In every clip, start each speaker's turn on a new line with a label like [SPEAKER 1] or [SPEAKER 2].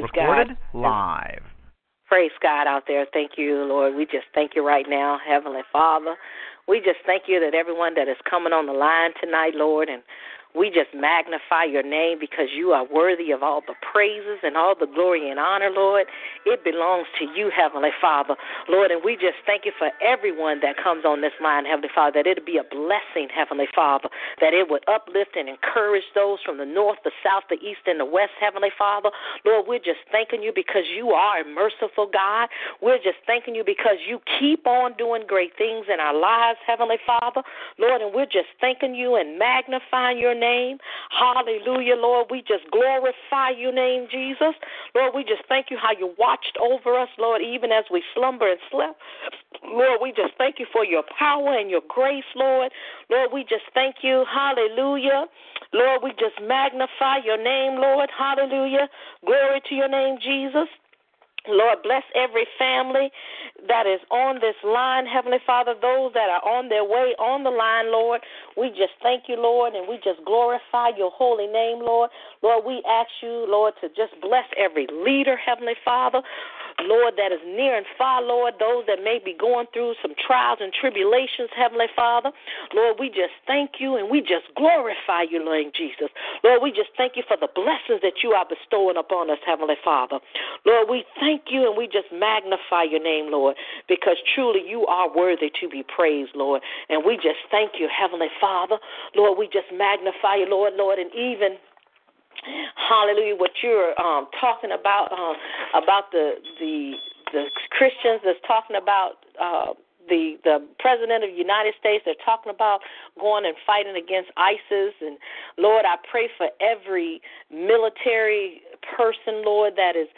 [SPEAKER 1] Praise
[SPEAKER 2] Recorded
[SPEAKER 1] God.
[SPEAKER 2] live.
[SPEAKER 1] Praise God out there. Thank you, Lord. We just thank you right now, Heavenly Father. We just thank you that everyone that is coming on the line tonight, Lord, and we just magnify your name because you are worthy of all the praises and all the glory and honor, Lord. It belongs to you, Heavenly Father, Lord. And we just thank you for everyone that comes on this line, Heavenly Father, that it'll be a blessing, Heavenly Father, that it would uplift and encourage those from the north, the south, the east, and the west, Heavenly Father. Lord, we're just thanking you because you are a merciful God. We're just thanking you because you keep on doing great things in our lives, Heavenly Father, Lord. And we're just thanking you and magnifying your name. Hallelujah, Lord. We just glorify your name, Jesus. Lord, we just thank you how you watched over us, Lord, even as we slumber and slept. Lord, we just thank you for your power and your grace, Lord. Lord, we just thank you. Hallelujah. Lord, we just magnify your name, Lord. Hallelujah. Glory to your name, Jesus. Lord, bless every family that is on this line, Heavenly Father, those that are on their way on the line, Lord. We just thank you, Lord, and we just glorify your holy name, Lord. Lord, we ask you, Lord, to just bless every leader, Heavenly Father. Lord, that is near and far, Lord, those that may be going through some trials and tribulations, Heavenly Father. Lord, we just thank you and we just glorify you, Lord Jesus. Lord, we just thank you for the blessings that you are bestowing upon us, Heavenly Father. Lord, we thank you and we just magnify your name, Lord, because truly you are worthy to be praised, Lord. And we just thank you, Heavenly Father. Lord, we just magnify you, Lord, Lord, and even hallelujah what you're um talking about um about the the the christians that's talking about uh the the president of the United States they're talking about going and fighting against ISIS and Lord I pray for every military person Lord that is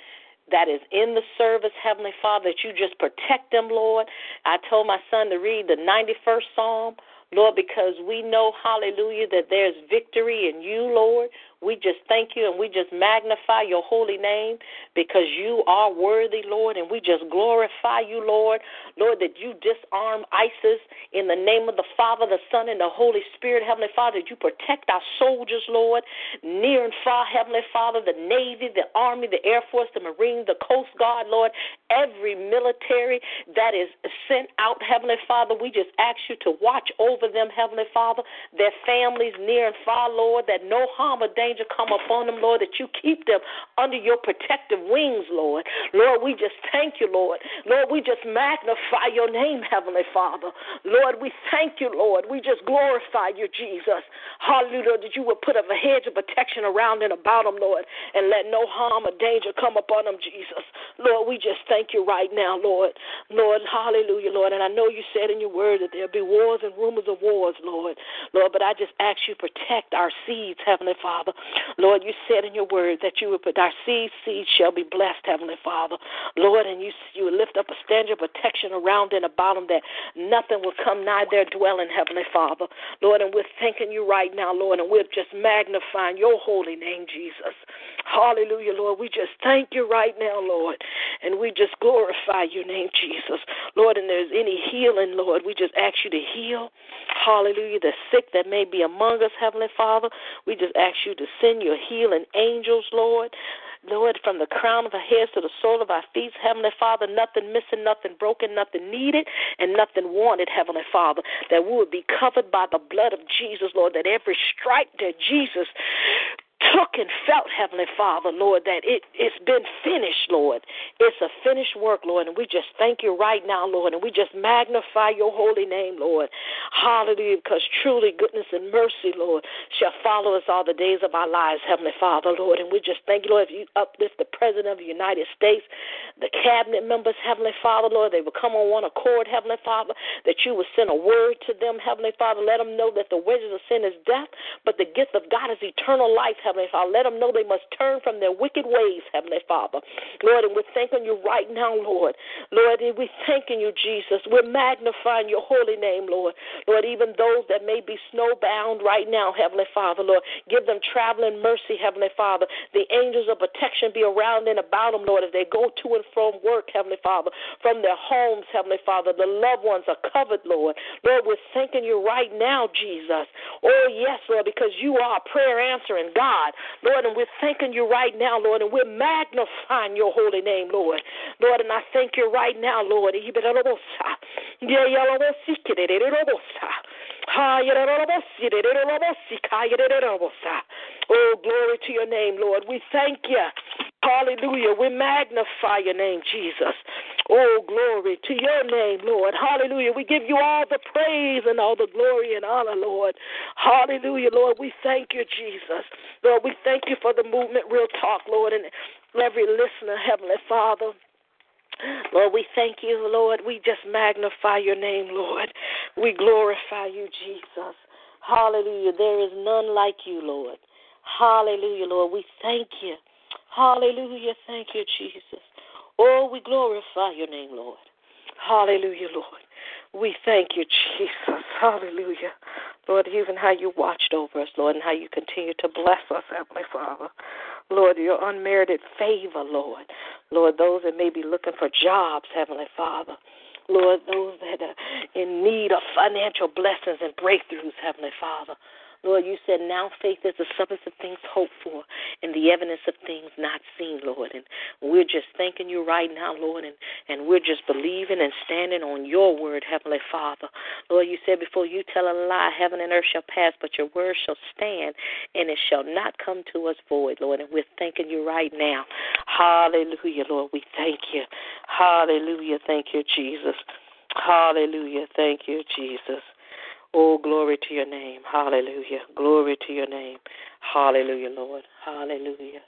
[SPEAKER 1] that is in the service, Heavenly Father, that you just protect them, Lord. I told my son to read the 91st Psalm, Lord, because we know, hallelujah, that there's victory in you, Lord. We just thank you and we just magnify your holy name because you are worthy, Lord, and we just glorify you, Lord. Lord, that you disarm ISIS in the name of the Father, the Son, and the Holy Spirit, Heavenly Father, you protect our soldiers, Lord, near and far, Heavenly Father, the Navy, the Army, the Air Force, the Marines, the Coast Guard, Lord, every military that is sent out, Heavenly Father, we just ask you to watch over them, Heavenly Father, their families near and far, Lord, that no harm or danger come upon them, Lord, that you keep them under your protective wings, Lord. Lord, we just thank you, Lord. Lord, we just magnify your name, Heavenly Father. Lord, we thank you, Lord. We just glorify you, Jesus. Hallelujah, that you would put up a hedge of protection around and about them, Lord, and let no harm or danger come upon them, Jesus. Lord, we just thank you right now, Lord. Lord, hallelujah, Lord. And I know you said in your word that there'll be wars and rumors of wars, Lord. Lord, but I just ask you protect our seeds, Heavenly Father. Lord, you said in your word that you would put our seed, seed shall be blessed, Heavenly Father. Lord, and you you would lift up a standard of protection around and about them that nothing will come nigh their dwelling, Heavenly Father. Lord, and we're thanking you right now, Lord, and we're just magnifying your holy name, Jesus. Hallelujah, Lord. We just thank you right now, Lord, and we just glorify your name, Jesus. Lord, and there's any healing, Lord, we just ask you to heal. Hallelujah. The sick that may be among us, Heavenly Father, we just ask you to send your healing angels, Lord. Lord, from the crown of our heads to the sole of our feet, Heavenly Father, nothing missing, nothing broken, nothing needed, and nothing wanted, Heavenly Father, that we would be covered by the blood of Jesus, Lord, that every stripe that Jesus took and felt, Heavenly Father, Lord, that it, it's been finished, Lord. It's a finished work, Lord, and we just thank you right now, Lord, and we just magnify your holy name, Lord. Hallelujah, because truly goodness and mercy, Lord, shall follow us all the days of our lives, Heavenly Father, Lord, and we just thank you, Lord, if you uplift the President of the United States, the cabinet members, Heavenly Father, Lord, they will come on one accord, Heavenly Father, that you will send a word to them, Heavenly Father, let them know that the wages of sin is death, but the gift of God is eternal life, Heavenly Father. Let them know they must turn from their wicked ways, Heavenly Father. Lord, and we're thanking you right now, Lord. Lord, and we're thanking you, Jesus. We're magnifying your holy name, Lord. Lord, even those that may be snowbound right now, Heavenly Father, Lord, give them traveling mercy, Heavenly Father. The angels of protection be around and about them, Lord, as they go to and from work, Heavenly Father, from their homes, Heavenly Father. The loved ones are covered, Lord. Lord, we're thanking you right now, Jesus. Oh, yes, Lord, because you are a prayer answering God. God. Lord, and we're thanking you right now, Lord, and we're magnifying your holy name, Lord. Lord, and I thank you right now, Lord. Oh, glory to your name, Lord. We thank you. Hallelujah. We magnify your name, Jesus. Oh, glory to your name, Lord. Hallelujah. We give you all the praise and all the glory and honor, Lord. Hallelujah, Lord. We thank you, Jesus. Lord, we thank you for the movement, Real Talk, Lord, and every listener, Heavenly Father. Lord, we thank you, Lord. We just magnify your name, Lord. We glorify you, Jesus. Hallelujah. There is none like you, Lord. Hallelujah, Lord. We thank you. Hallelujah. Thank you, Jesus. Oh, we glorify your name, Lord. Hallelujah, Lord. We thank you, Jesus. Hallelujah. Lord, even how you watched over us, Lord, and how you continue to bless us, Heavenly Father. Lord, your unmerited favor, Lord. Lord, those that may be looking for jobs, Heavenly Father. Lord, those that are in need of financial blessings and breakthroughs, Heavenly Father. Lord, you said now faith is the substance of things hoped for and the evidence of things not seen, Lord. And we're just thanking you right now, Lord, and, and we're just believing and standing on your word, Heavenly Father. Lord, you said before you tell a lie, heaven and earth shall pass, but your word shall stand, and it shall not come to us void, Lord. And we're thanking you right now. Hallelujah, Lord. We thank you. Hallelujah. Thank you, Jesus. Hallelujah. Thank you, Jesus. Oh, glory to your name. Hallelujah. Glory to your name. Hallelujah, Lord. Hallelujah.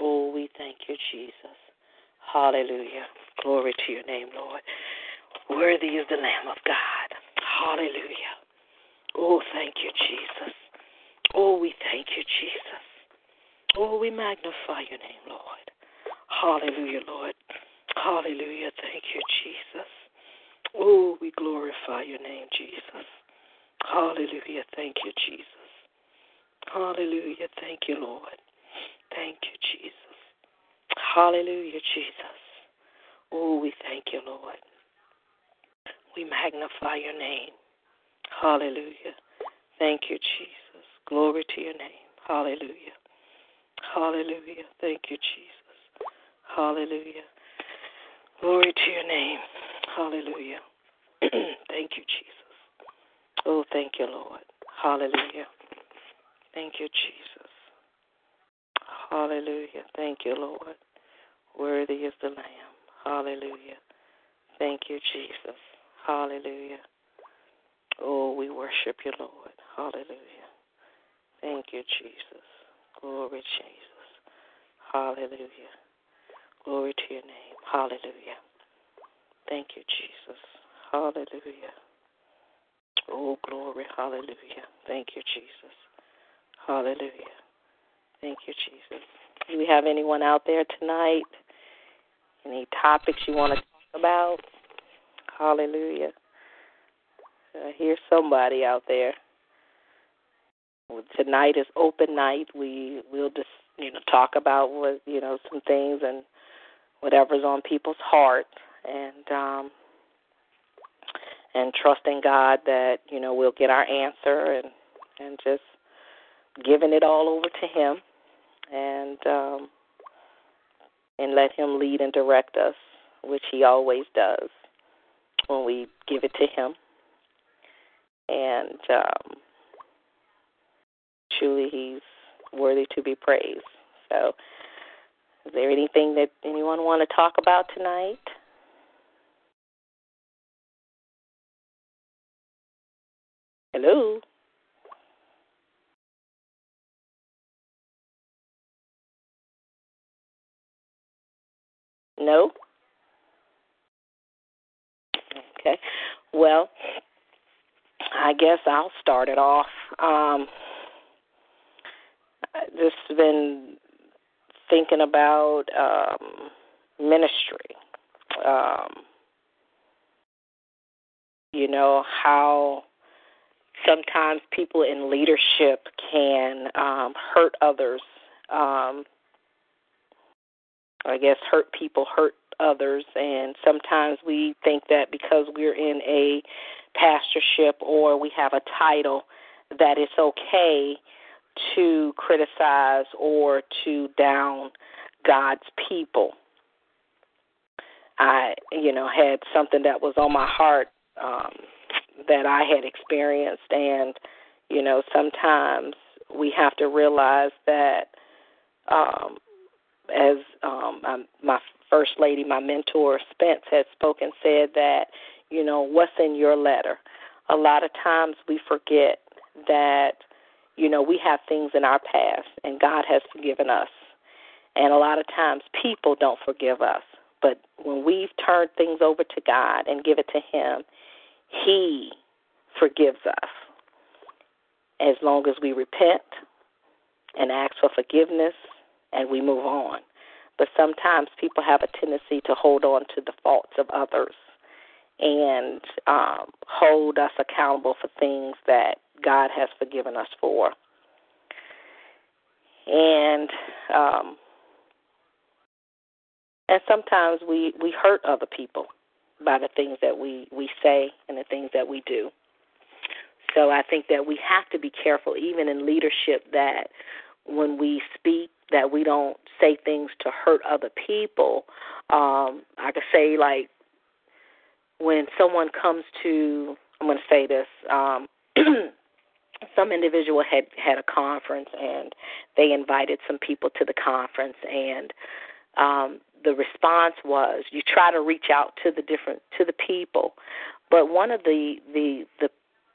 [SPEAKER 1] Oh, we thank you, Jesus. Hallelujah. Glory to your name, Lord. Worthy is the Lamb of God. Hallelujah. Oh, thank you, Jesus. Oh, we thank you, Jesus. Oh, we magnify your name, Lord. Hallelujah, Lord. Hallelujah. Thank you, Jesus. Oh, we glorify your name, Jesus. Hallelujah. Thank you, Jesus. Hallelujah. Thank you, Lord. Thank you, Jesus. Hallelujah, Jesus. Oh, we thank you, Lord. We magnify your name. Hallelujah. Thank you, Jesus. Glory to your name. Hallelujah. Hallelujah. Thank you, Jesus. Hallelujah. Glory to your name. Hallelujah. Thank you, Jesus. Oh, thank you, Lord. Hallelujah. Thank you, Jesus. Hallelujah. Thank you, Lord. Worthy is the Lamb. Hallelujah. Thank you, Jesus. Hallelujah. Oh, we worship you, Lord. Hallelujah. Thank you, Jesus. Glory, Jesus. Hallelujah. Glory to your name. Hallelujah. Thank you, Jesus. Hallelujah. Oh, glory. Hallelujah. Thank you, Jesus. Hallelujah. Thank you, Jesus. Do we have anyone out there tonight? Any topics you want to talk about? Hallelujah. I hear somebody out there. Well, tonight is open night. We will just you know talk about what you know some things and whatever's on people's heart and um and trusting God that you know we'll get our answer and and just giving it all over to Him and um, and let Him lead and direct us, which He always does when we give it to Him. And um, truly, He's worthy to be praised. So, is there anything that anyone want to talk about tonight? Hello. No? Okay. Well, I guess I'll start it off. Um, just been thinking about um, ministry. Um, you know, how sometimes people in leadership can um, hurt others. Um, I guess hurt people, hurt others, and sometimes we think that because we're in a pastorship or we have a title, that it's okay to criticize or to down God's people. I, you know, had something that was on my heart um, that I had experienced, and you know, sometimes we have to realize that, um, as um, my first lady, my mentor Spence, had spoken, said that, you know, what's in your letter. A lot of times we forget that, you know, we have things in our past, and God has forgiven us. And a lot of times people don't forgive us. But when we've turned things over to God and give it to Him, He forgives us. As long as we repent and ask for forgiveness and we move on. But sometimes people have a tendency to hold on to the faults of others and um, hold us accountable for things that God has forgiven us for. And um, and sometimes we we hurt other people by the things that we we say and the things that we do. So I think that we have to be careful, even in leadership, that when we speak, that we don't say things to hurt other people. Um, I could say like when someone comes to, I'm going to say this. Um, some individual had had a conference and they invited some people to the conference and um the response was you try to reach out to the different to the people. But one of the the the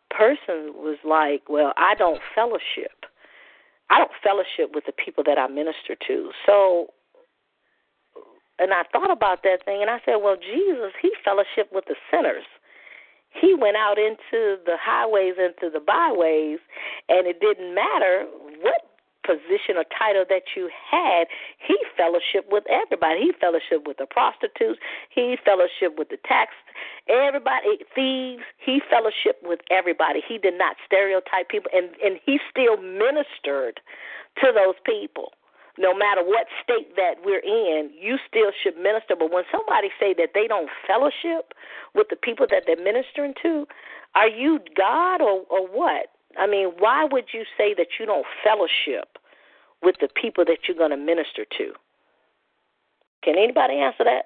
[SPEAKER 1] person was like well i don't fellowship. I don't fellowship with the people that i minister to. So and i thought about that thing and i said well jesus he fellowshiped with the sinners. He went out into the highways into the byways and it didn't matter what position or title that you had, he fellowship with everybody. He fellowship with the prostitutes. He fellowship with the tax, everybody, thieves. He fellowship with everybody. He did not stereotype people, and and he still ministered to those people. No matter what state that we're in, you still should minister. But when somebody say that they don't fellowship with the people that they're ministering to, are you God or or what? I mean, why would you say that you don't fellowship with the people that you're going to minister to? Can anybody answer that?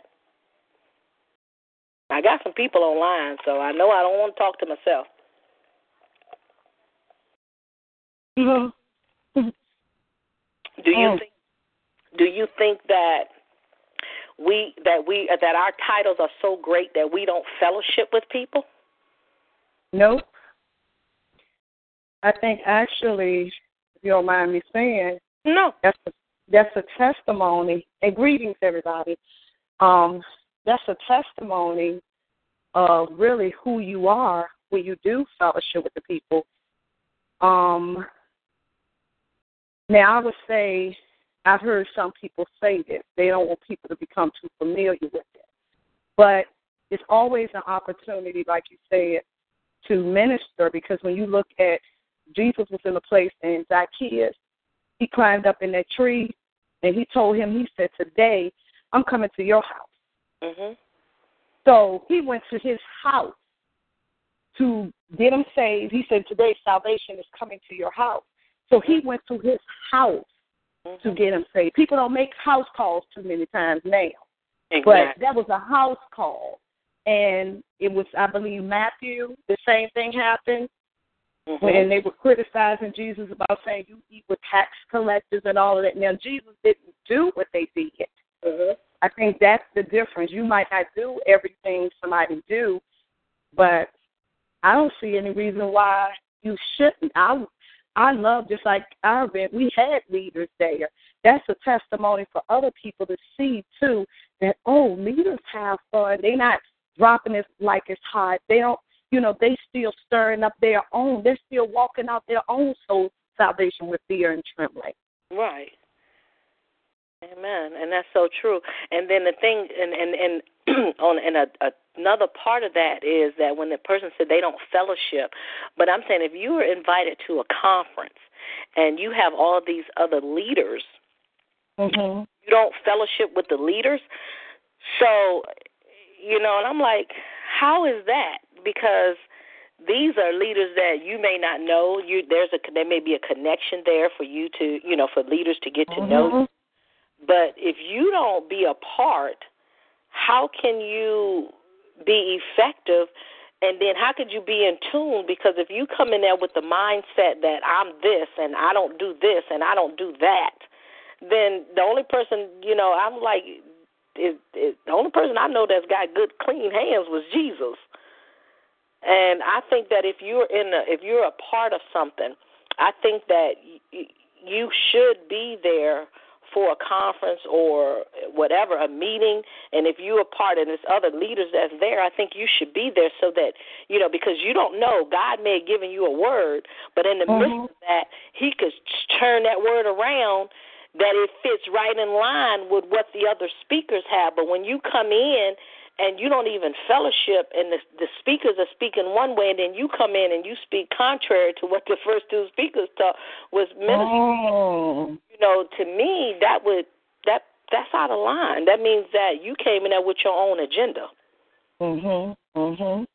[SPEAKER 1] I got some people online, so I know I don't want to talk to myself.
[SPEAKER 2] Mm-hmm.
[SPEAKER 1] do you think do you think that we that we that our titles are so great that we don't fellowship with people?
[SPEAKER 2] Nope. I think actually, if you don't mind me saying,
[SPEAKER 1] no,
[SPEAKER 2] that's a, that's a testimony. And greetings, everybody. Um, that's a testimony of really who you are when you do fellowship with the people. Um, now, I would say I've heard some people say this. They don't want people to become too familiar with it. But it's always an opportunity, like you said, to minister because when you look at Jesus was in a place and Zacchaeus, he climbed up in that tree and he told him, he said, Today I'm coming to your house.
[SPEAKER 1] Mm-hmm.
[SPEAKER 2] So he went to his house to get him saved. He said, Today salvation is coming to your house. So he went to his house mm-hmm. to get him saved. People don't make house calls too many times now.
[SPEAKER 1] Exactly.
[SPEAKER 2] But that was a house call. And it was, I believe, Matthew, the same thing happened
[SPEAKER 1] mm-hmm.
[SPEAKER 2] when they were criticizing Jesus about saying you eat with tax collectors and all of that. Now, Jesus didn't do what they did.
[SPEAKER 1] Mm-hmm.
[SPEAKER 2] I think that's the difference. You might not do everything somebody do, but I don't see any reason why you shouldn't. I I love just like our event, we had leaders there. That's a testimony for other people to see too that oh, leaders have fun. They're not dropping it like it's hot. They don't you know, they still stirring up their own. They're still walking out their own soul salvation with fear and trembling.
[SPEAKER 1] Right. Amen. And that's so true. And then the thing, and and and on and a, a, another part of that is that when the person said they don't fellowship, but I'm saying if you are invited to a conference and you have all these other leaders,
[SPEAKER 2] mm-hmm.
[SPEAKER 1] you don't fellowship with the leaders. So, you know, and I'm like, how is that? Because these are leaders that you may not know. You there's a there may be a connection there for you to you know for leaders to get to mm-hmm. know. But if you don't be a part, how can you be effective? And then how could you be in tune? Because if you come in there with the mindset that I'm this and I don't do this and I don't do that, then the only person you know I'm like is, is the only person I know that's got good clean hands was Jesus. And I think that if you're in a, if you're a part of something, I think that y- you should be there for a conference or whatever, a meeting, and if you're a part of this other leaders that's there, I think you should be there so that, you know, because you don't know, God may have given you a word, but in the mm-hmm. midst of that, He could turn that word around that it fits right in line with what the other speakers have. But when you come in and you don't even fellowship and the the speakers are speaking one way and then you come in and you speak contrary to what the first two speakers taught was ministering. Oh. you know to me that would that that's out of line. That means that you came in there with your own agenda.
[SPEAKER 2] Mhm mhm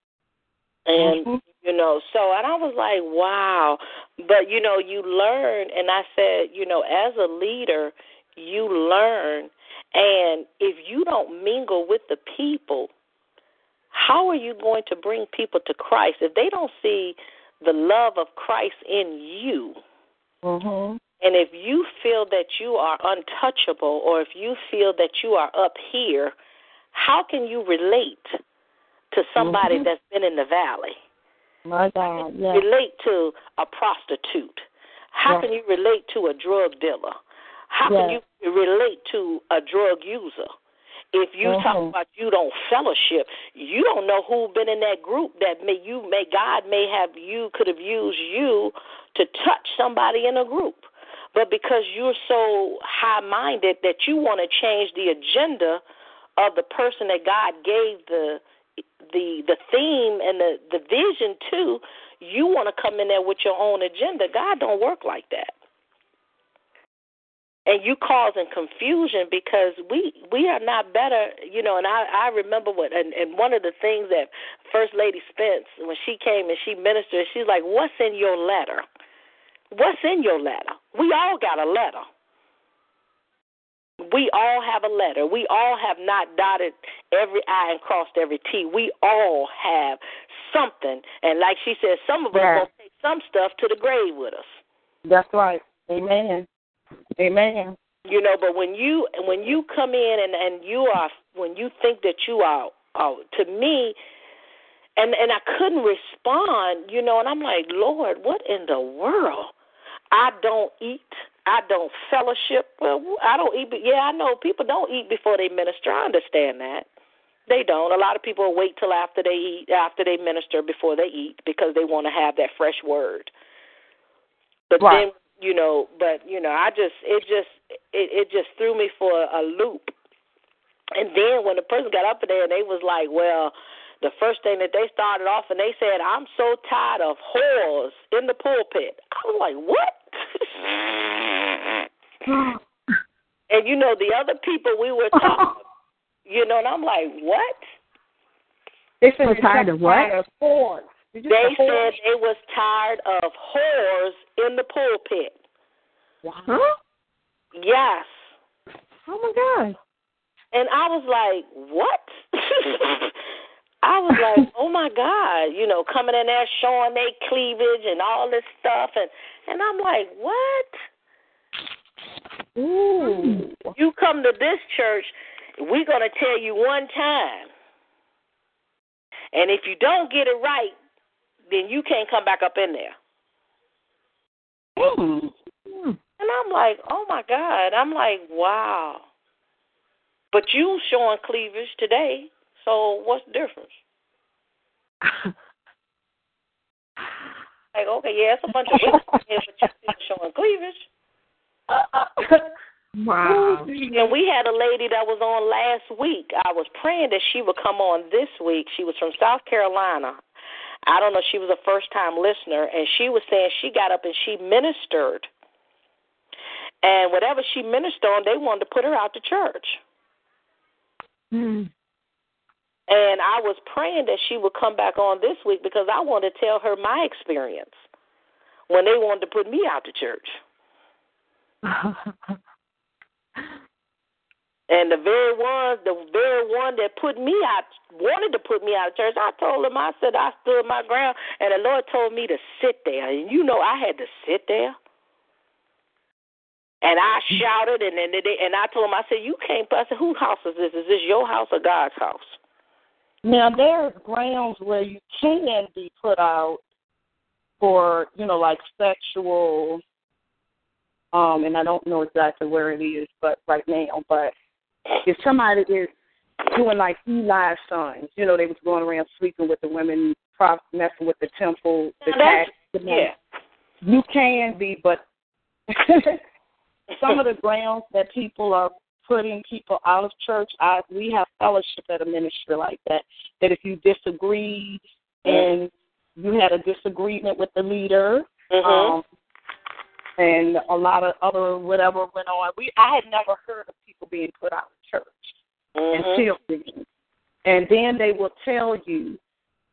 [SPEAKER 1] and mm-hmm. you know so and i was like wow. But you know you learn and i said you know as a leader you learn and if you don't mingle with the people, how are you going to bring people to Christ if they don't see the love of Christ in you?
[SPEAKER 2] Mm-hmm.
[SPEAKER 1] And if you feel that you are untouchable or if you feel that you are up here, how can you relate to somebody mm-hmm. that's been in the valley?
[SPEAKER 2] My God,
[SPEAKER 1] yeah. Relate to a prostitute. How can you relate to a drug dealer? How yes. can you relate to a drug user? If you mm-hmm. talk about you don't fellowship, you don't know who been in that group that may you may God may have you could have used you to touch somebody in a group. But because you're so high minded that you want to change the agenda of the person that God gave the the the theme and the the vision to, you want to come in there with your own agenda. God don't work like that and you causing confusion because we we are not better you know and i i remember what and, and one of the things that first lady spence when she came and she ministered she's like what's in your letter what's in your letter we all got a letter we all have a letter. We all have not dotted every I and crossed every T. We all have something. And like she said, some of us yeah. will take some stuff to the grave with us.
[SPEAKER 2] That's right. Amen. Amen.
[SPEAKER 1] You know, but when you when you come in and and you are when you think that you are, are to me, and and I couldn't respond, you know, and I'm like, Lord, what in the world? I don't eat. I don't fellowship. Well, I don't eat. Yeah, I know people don't eat before they minister. I understand that. They don't. A lot of people wait till after they eat, after they minister before they eat because they want to have that fresh word. But right. then you know, but you know, I just it just it, it just threw me for a loop. And then when the person got up there and they was like, well, the first thing that they started off and they said, I'm so tired of whores in the pulpit. I was like, what? and you know, the other people we were talking, you know, and I'm like, what?
[SPEAKER 2] They said tired of what?
[SPEAKER 1] Whores. They said they was tired of whores in the pulpit.
[SPEAKER 2] Huh?
[SPEAKER 1] Yes.
[SPEAKER 2] Oh my God.
[SPEAKER 1] And I was like, what? I was like, oh my God, you know, coming in there showing their cleavage and all this stuff, and and I'm like, what?
[SPEAKER 2] Ooh.
[SPEAKER 1] You come to this church, we're gonna tell you one time, and if you don't get it right, then you can't come back up in there.
[SPEAKER 2] Mm.
[SPEAKER 1] And I'm like, oh my God. I'm like, wow. But you showing cleavage today, so what's the difference? like, okay, yeah, it's a bunch of women here, but you still showing cleavage.
[SPEAKER 2] Wow.
[SPEAKER 1] And we had a lady that was on last week. I was praying that she would come on this week. She was from South Carolina. I don't know, she was a first time listener, and she was saying she got up and she ministered. And whatever she ministered on, they wanted to put her out to church.
[SPEAKER 2] Mm.
[SPEAKER 1] And I was praying that she would come back on this week because I want to tell her my experience when they wanted to put me out to church. and the very ones, the very one that put me out, wanted to put me out of church. I told him, I said I stood my ground, and the Lord told me to sit there. And you know, I had to sit there. And I shouted, and then they, and I told him, I said, "You can't." I said, "Whose house is this? Is this your house or God's house?"
[SPEAKER 2] Now there's grounds where you can be put out for, you know, like sexual um, and I don't know exactly where it is, but right now, but if somebody is doing like Eli's sons, you know, they was going around sleeping with the women, messing with the temple, the tax, the
[SPEAKER 1] yeah.
[SPEAKER 2] You can be, but some of the grounds that people are putting people out of church, I we have fellowship at a ministry like that. That if you disagreed and you had a disagreement with the leader,
[SPEAKER 1] mm-hmm.
[SPEAKER 2] um, and a lot of other whatever went on. We I had never heard of people being put out of church
[SPEAKER 1] mm-hmm.
[SPEAKER 2] until then. And then they will tell you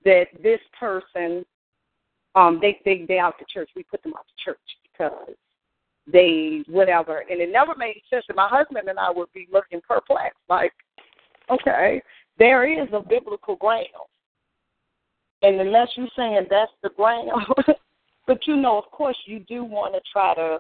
[SPEAKER 2] that this person um they they they out the church. We put them out the church because they whatever and it never made sense and my husband and I would be looking perplexed, like, okay, there is a biblical ground. And unless you're saying that's the ground But you know, of course, you do want to try to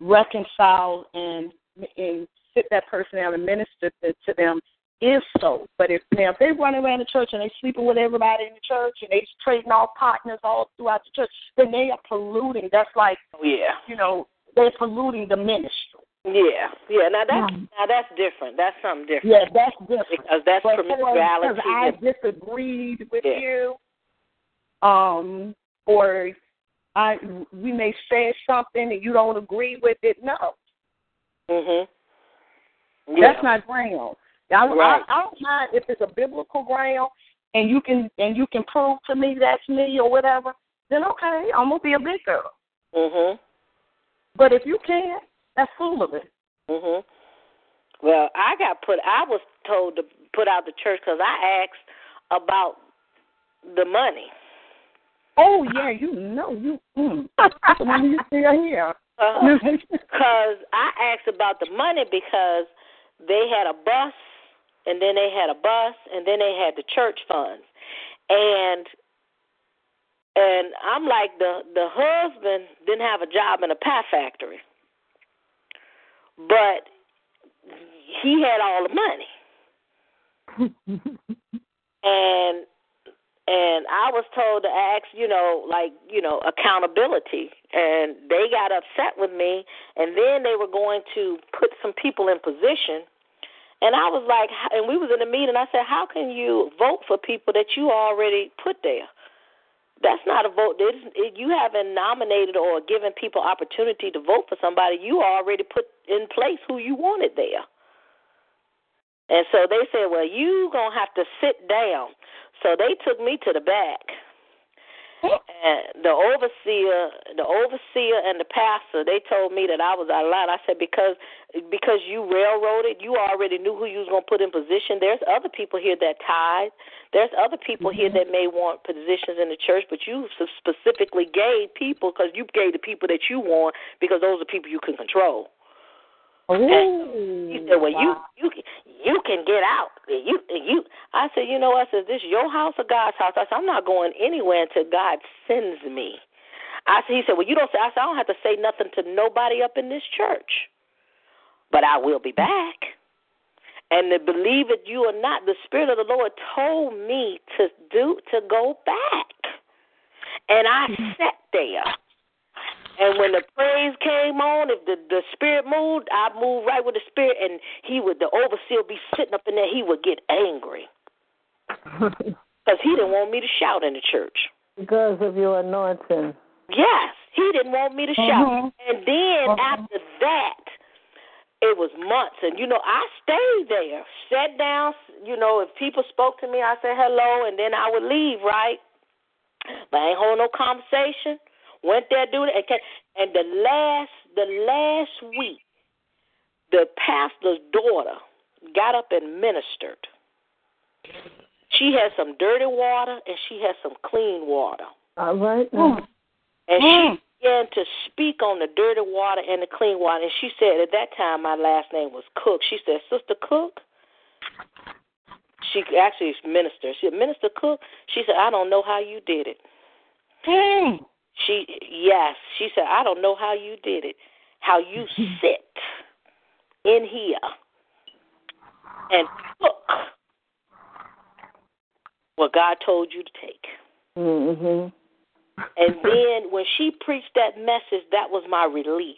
[SPEAKER 2] reconcile and and sit that person down and minister to, to them if so. But if now if they run around the church and they sleeping with everybody in the church and they trading off partners all throughout the church, then they are polluting. That's like
[SPEAKER 1] yeah,
[SPEAKER 2] you know, they're polluting the ministry.
[SPEAKER 1] Yeah, yeah. Now that's yeah. now that's different. That's something different.
[SPEAKER 2] Yeah, that's different
[SPEAKER 1] because that's
[SPEAKER 2] but
[SPEAKER 1] promiscuity.
[SPEAKER 2] Because I disagreed with yeah. you, um, or I we may say something and you don't agree with it. No.
[SPEAKER 1] Mhm.
[SPEAKER 2] Yeah. That's not ground. I,
[SPEAKER 1] right.
[SPEAKER 2] I, I don't mind if it's a biblical ground and you can and you can prove to me that's me or whatever. Then okay, I'm gonna be a big girl.
[SPEAKER 1] Mhm.
[SPEAKER 2] But if you can't, that's foolery.
[SPEAKER 1] Mhm. Well, I got put. I was told to put out the church because I asked about the money.
[SPEAKER 2] Oh yeah, you know you. Mm, when you still here.
[SPEAKER 1] Because uh, I asked about the money because they had a bus, and then they had a bus, and then they had the church funds, and and I'm like the the husband didn't have a job in a pie factory, but he had all the money, and and I was told to ask, you know, like, you know, accountability. And they got upset with me, and then they were going to put some people in position. And I was like, and we was in a meeting. I said, how can you vote for people that you already put there? That's not a vote. You haven't nominated or given people opportunity to vote for somebody. You already put in place who you wanted there. And so they said, well, you gonna have to sit down. So they took me to the back. And the overseer, the overseer and the pastor, they told me that I was out of line. I said because because you railroaded, you already knew who you was gonna put in position. There's other people here that tied. There's other people mm-hmm. here that may want positions in the church, but you specifically gave people because you gave the people that you want because those are people you can control.
[SPEAKER 2] Ooh,
[SPEAKER 1] he said, "Well,
[SPEAKER 2] wow.
[SPEAKER 1] you you you can get out. You you." I said, "You know what?" I said, "This your house or God's house?" I said, "I'm not going anywhere until God sends me." I said, "He said, well, you don't say." I said, "I don't have to say nothing to nobody up in this church, but I will be back." And to believe it you or not, the Spirit of the Lord told me to do to go back, and I
[SPEAKER 2] Mm-hmm.
[SPEAKER 1] sat there. And when the praise came on, if the the spirit moved, I moved right with the spirit, and he would the overseer would be sitting up in there. He would get angry because he didn't want me to shout in the church.
[SPEAKER 3] Because of your anointing.
[SPEAKER 1] Yes, he didn't want me to shout.
[SPEAKER 2] Mhm.
[SPEAKER 1] And then
[SPEAKER 2] Mhm.
[SPEAKER 1] after that, it was months, and you know I stayed there, sat down. You know, if people spoke to me, I said hello, and then I would leave. Right, but I ain't hold no conversation. Went there, do it, and, and the last the last week, the pastor's daughter got up and ministered She had some dirty water and she had some clean water.
[SPEAKER 3] All right.
[SPEAKER 2] Mm.
[SPEAKER 1] And
[SPEAKER 2] Mm.
[SPEAKER 1] she began to speak on the dirty water and the clean water. And she said, at that time, my last name was Cook. She said, Sister Cook. She actually is minister. She said, Minister Cook. She said, I don't know how you did it.
[SPEAKER 2] Mm.
[SPEAKER 1] She yes, she said, I don't know how you did it. How you sit in here and cook what God told you to take.
[SPEAKER 3] Mhm.
[SPEAKER 1] And then when she preached that message, that was my relief.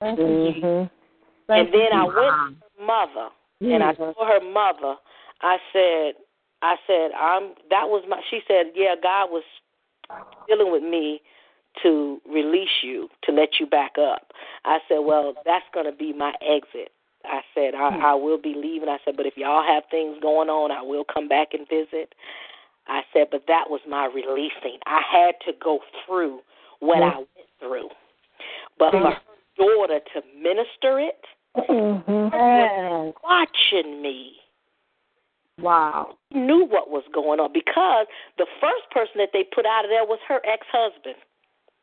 [SPEAKER 2] Thank you, Jesus.
[SPEAKER 3] Mhm.
[SPEAKER 1] And then I went to her mother and I told her mother, I said, I said, I'm that was my she said, Yeah, God was dealing with me to release you, to let you back up. I said, Well, that's gonna be my exit. I said, I, hmm. I will be leaving. I said, but if y'all have things going on, I will come back and visit. I said, but that was my releasing. I had to go through what hmm. I went through. But for her daughter to minister it,
[SPEAKER 3] Mhm.
[SPEAKER 1] Watching me,
[SPEAKER 2] Wow.
[SPEAKER 1] knew what was going on because the first person that they put out of there was her ex husband.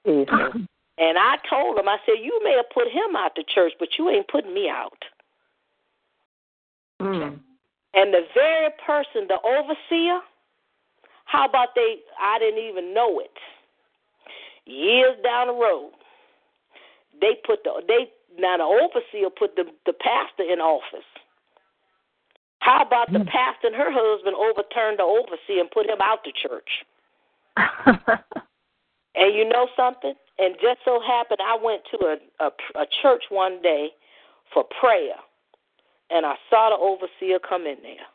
[SPEAKER 3] Jesus.
[SPEAKER 1] And I told him, I said, You may have put him out the church, but you ain't putting me out.
[SPEAKER 3] Mm.
[SPEAKER 1] And the very person, the overseer, how about they I didn't even know it. Years down the road, they put the they now the overseer put the the pastor in office. How about the pastor and her husband overturned the overseer and put him out the church? And you know something? And just so happened, I went to a, a a church one day for prayer, and I saw the overseer come in there.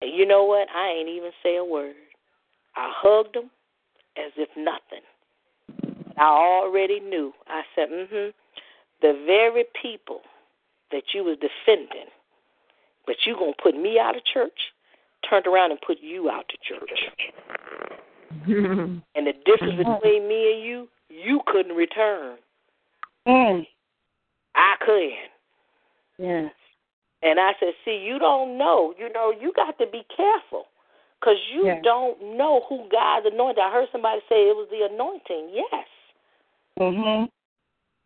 [SPEAKER 1] And you know what? I ain't even say a word. I hugged him as if nothing. I already knew. I said, "Mm-hmm." The very people that you was defending, but you gonna put me out of church, turned around and put you out the church. And the difference between me and you, you couldn't return.
[SPEAKER 2] Mm.
[SPEAKER 1] I couldn't.
[SPEAKER 2] Yes.
[SPEAKER 1] And I said, see, you don't know. You know, you got to be careful because you
[SPEAKER 2] Yeah.
[SPEAKER 1] don't know who God's anointed. I heard somebody say it was the anointing. Yes.
[SPEAKER 2] Mhm.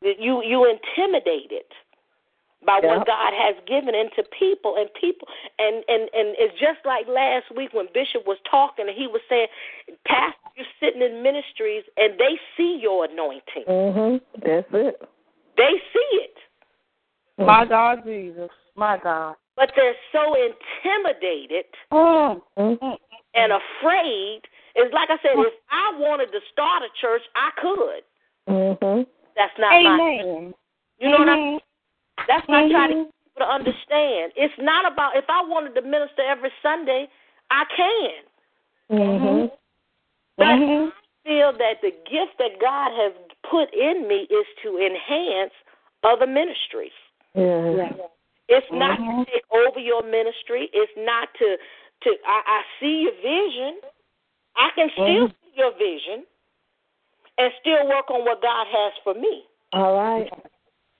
[SPEAKER 1] You you intimidated by
[SPEAKER 3] Yeah.
[SPEAKER 1] what God has given into people and people and and and it's just like last week when Bishop was talking and he was saying, Pastor, you're sitting in ministries and they see your anointing.
[SPEAKER 3] Mhm. That's it.
[SPEAKER 1] They see it.
[SPEAKER 2] My God, Jesus. My God.
[SPEAKER 1] But they're so intimidated
[SPEAKER 2] Mm.
[SPEAKER 3] Mhm.
[SPEAKER 2] Mm.
[SPEAKER 1] and afraid. It's like I said, if I wanted to start a church, I could.
[SPEAKER 3] Mhm.
[SPEAKER 1] That's not my.
[SPEAKER 2] Amen.
[SPEAKER 1] You know what I'm.
[SPEAKER 2] Mhm.
[SPEAKER 1] That's what I try to
[SPEAKER 2] Mhm.
[SPEAKER 1] get people to understand. It's not about if I wanted to minister every Sunday, I can.
[SPEAKER 3] Mhm.
[SPEAKER 1] But
[SPEAKER 2] Mhm.
[SPEAKER 1] I feel that the gift that God has put in me is to enhance other ministries.
[SPEAKER 3] Yeah.
[SPEAKER 2] Yeah.
[SPEAKER 1] It's not
[SPEAKER 2] Mhm.
[SPEAKER 1] to take over your ministry. It's not to to. I, I see your vision. I can still
[SPEAKER 2] Mhm.
[SPEAKER 1] see your vision, and still work on what God has for me.
[SPEAKER 3] All right.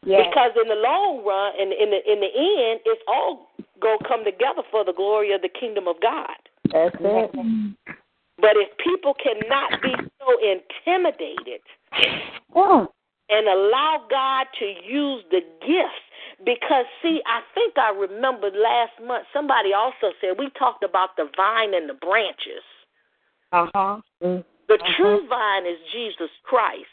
[SPEAKER 2] Yes.
[SPEAKER 1] Because in the long run, and in the in the end, it's all gonna come together for the glory of the kingdom of God.
[SPEAKER 3] That's it.
[SPEAKER 1] But if people cannot be so intimidated
[SPEAKER 2] Mm.
[SPEAKER 1] and allow God to use the gifts, because see, I think I remember last month somebody also said we talked about the vine and the branches.
[SPEAKER 2] Uh huh.
[SPEAKER 3] Mm.
[SPEAKER 1] The
[SPEAKER 2] Uh-huh.
[SPEAKER 1] true vine is Jesus Christ.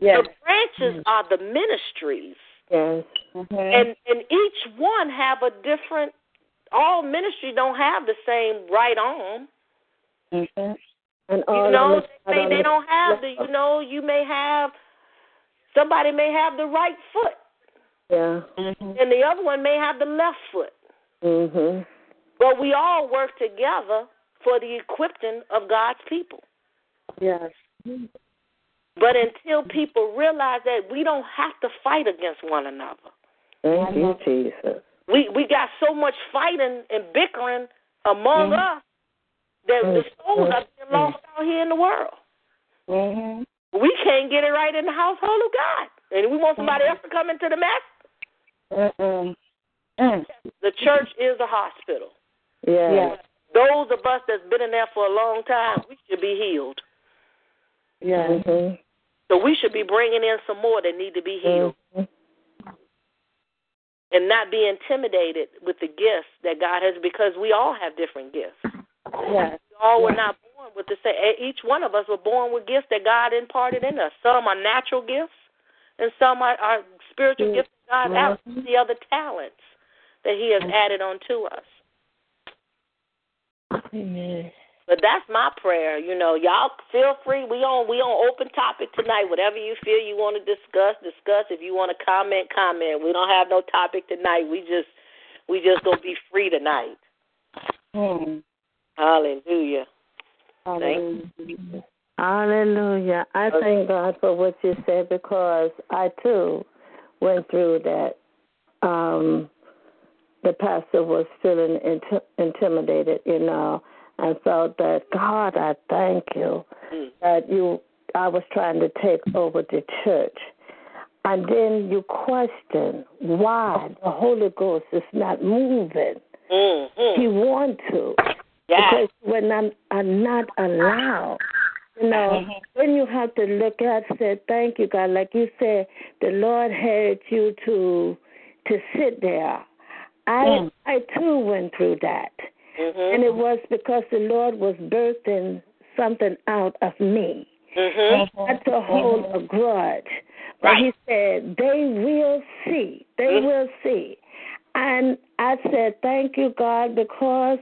[SPEAKER 2] Yes.
[SPEAKER 1] The branches are the ministries.
[SPEAKER 3] Yes.
[SPEAKER 2] Mhm.
[SPEAKER 1] and and each one have a different all ministry don't have the same right arm
[SPEAKER 2] Mhm.
[SPEAKER 3] And all
[SPEAKER 1] you know
[SPEAKER 3] of
[SPEAKER 1] they
[SPEAKER 3] on
[SPEAKER 1] they don't have the you know you may have somebody may have the right foot
[SPEAKER 3] Yeah.
[SPEAKER 2] Mhm.
[SPEAKER 1] and the other one may have the left foot
[SPEAKER 3] Mhm.
[SPEAKER 1] but we all work together for the equipping of God's people
[SPEAKER 2] Yes.
[SPEAKER 1] But until people realize that we don't have to fight against one another
[SPEAKER 3] Thank you, Jesus.
[SPEAKER 1] we we got so much fighting and bickering among
[SPEAKER 2] Mhm.
[SPEAKER 1] us that the
[SPEAKER 3] Mhm.
[SPEAKER 1] souls are being lost out here in the world.
[SPEAKER 2] Mhm.
[SPEAKER 1] We can't get it right in the household of God, and we want somebody else to come into the mess.
[SPEAKER 2] Mm-mm. Mm.
[SPEAKER 1] The church is a hospital.
[SPEAKER 3] Yes.
[SPEAKER 2] Yes.
[SPEAKER 1] Those of us that's been in there for a long time, we should be healed.
[SPEAKER 2] Yes.
[SPEAKER 3] Mm-hmm.
[SPEAKER 1] So we should be bringing in some more that need to be healed
[SPEAKER 3] Mm-hmm.
[SPEAKER 1] and not be intimidated with the gifts that God has because we all have different gifts.
[SPEAKER 2] Yes.
[SPEAKER 1] We all were not born with the same. Each one of us were born with gifts that God imparted in us. Some are natural gifts, and some are, are spiritual gifts that God out the other talents that He has added onto us.
[SPEAKER 3] Amen.
[SPEAKER 1] But that's my prayer. You know, y'all feel free. We on we on open topic tonight. Whatever you feel you want to discuss, discuss. If you want to comment, comment. We don't have no topic tonight. We just we just gonna be free tonight. Hallelujah.
[SPEAKER 2] Hallelujah.
[SPEAKER 3] Hallelujah. I thank God for what you said because I too went through that. Um, the pastor was feeling int- intimidated, you know, and felt that God, I thank you
[SPEAKER 1] Mm.
[SPEAKER 3] that you. I was trying to take over the church, and then you question why the Holy Ghost is not moving.
[SPEAKER 1] Mm-hmm.
[SPEAKER 3] He want to
[SPEAKER 1] Yes.
[SPEAKER 3] because when I'm, I'm not allowed, you know, then you have to look at say, thank you, God. Like you said, the Lord had you to to sit there. I
[SPEAKER 2] Mm.
[SPEAKER 3] I too went through that,
[SPEAKER 1] Mhm.
[SPEAKER 3] and it was because the Lord was birthing something out of me.
[SPEAKER 1] Mhm.
[SPEAKER 3] Not to hold a grudge, but
[SPEAKER 1] Right.
[SPEAKER 3] He said they will see. They
[SPEAKER 1] Mhm.
[SPEAKER 3] will see. And I said, Thank you, God, because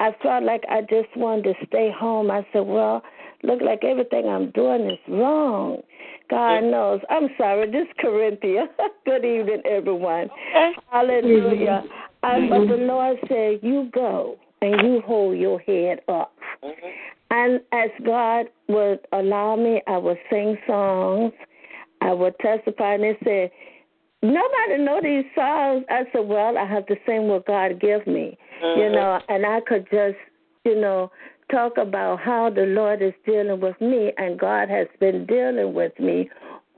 [SPEAKER 3] I felt like I just wanted to stay home. I said, Well, look like everything I'm doing is wrong. God knows. I'm sorry. This Corinthia. Good evening, everyone.
[SPEAKER 1] Okay.
[SPEAKER 3] Hallelujah. And but the Lord said, You go and you hold your head up.
[SPEAKER 1] Mhm.
[SPEAKER 3] And as God would allow me, I would sing songs. I would testify, and they said, "Nobody know these songs." I said, "Well, I have to sing what God give me, you
[SPEAKER 1] Mhm.
[SPEAKER 3] know." And I could just, you know, talk about how the Lord is dealing with me, and God has been dealing with me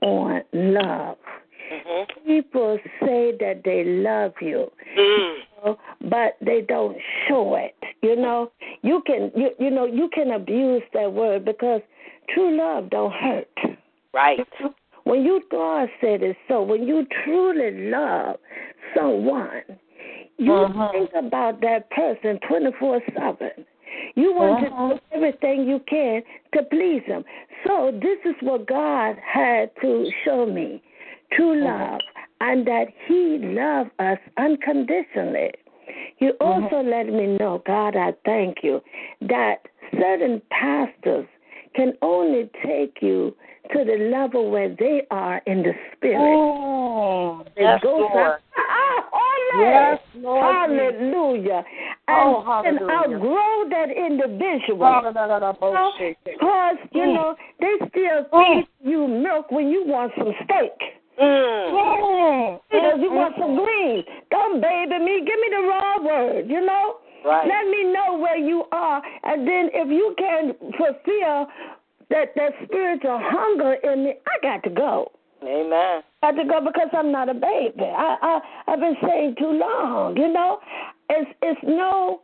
[SPEAKER 3] on love.
[SPEAKER 1] Mhm.
[SPEAKER 3] People say that they love you,
[SPEAKER 1] Mm.
[SPEAKER 3] Know, but they don't show it. You know, you can you you know you can abuse that word because true love don't hurt.
[SPEAKER 1] Right.
[SPEAKER 3] When you God said it so, when you truly love someone, you
[SPEAKER 2] Mhm.
[SPEAKER 3] think about that person twenty four seven. You want
[SPEAKER 2] Mhm.
[SPEAKER 3] to do everything you can to please them. So this is what God had to show me. True love and that he loved us unconditionally. You also let me know, God, I thank you, that certain pastors can only take you to the level where they are in the spirit.
[SPEAKER 2] Oh, yes, Lord.
[SPEAKER 3] Ah.
[SPEAKER 2] Yes, Lord.
[SPEAKER 3] Hallelujah. And,
[SPEAKER 2] Oh,
[SPEAKER 3] and
[SPEAKER 2] hallelujah.
[SPEAKER 3] outgrow that individual.
[SPEAKER 2] Bullshit.
[SPEAKER 3] Because, you
[SPEAKER 2] Mm.
[SPEAKER 3] know, they still
[SPEAKER 2] Mm.
[SPEAKER 3] you milk when you want some steak.
[SPEAKER 1] Mm.
[SPEAKER 2] Mm.
[SPEAKER 3] Because you want some greens. Don't baby me. Give me the raw word, you know?
[SPEAKER 1] Right.
[SPEAKER 3] Let me know where you are. And then if you can fulfill that, that spiritual hunger in me, I got to go.
[SPEAKER 1] Amen.
[SPEAKER 3] I got to go because I'm not a baby. I, I I've been saved too long, you know? It's it's no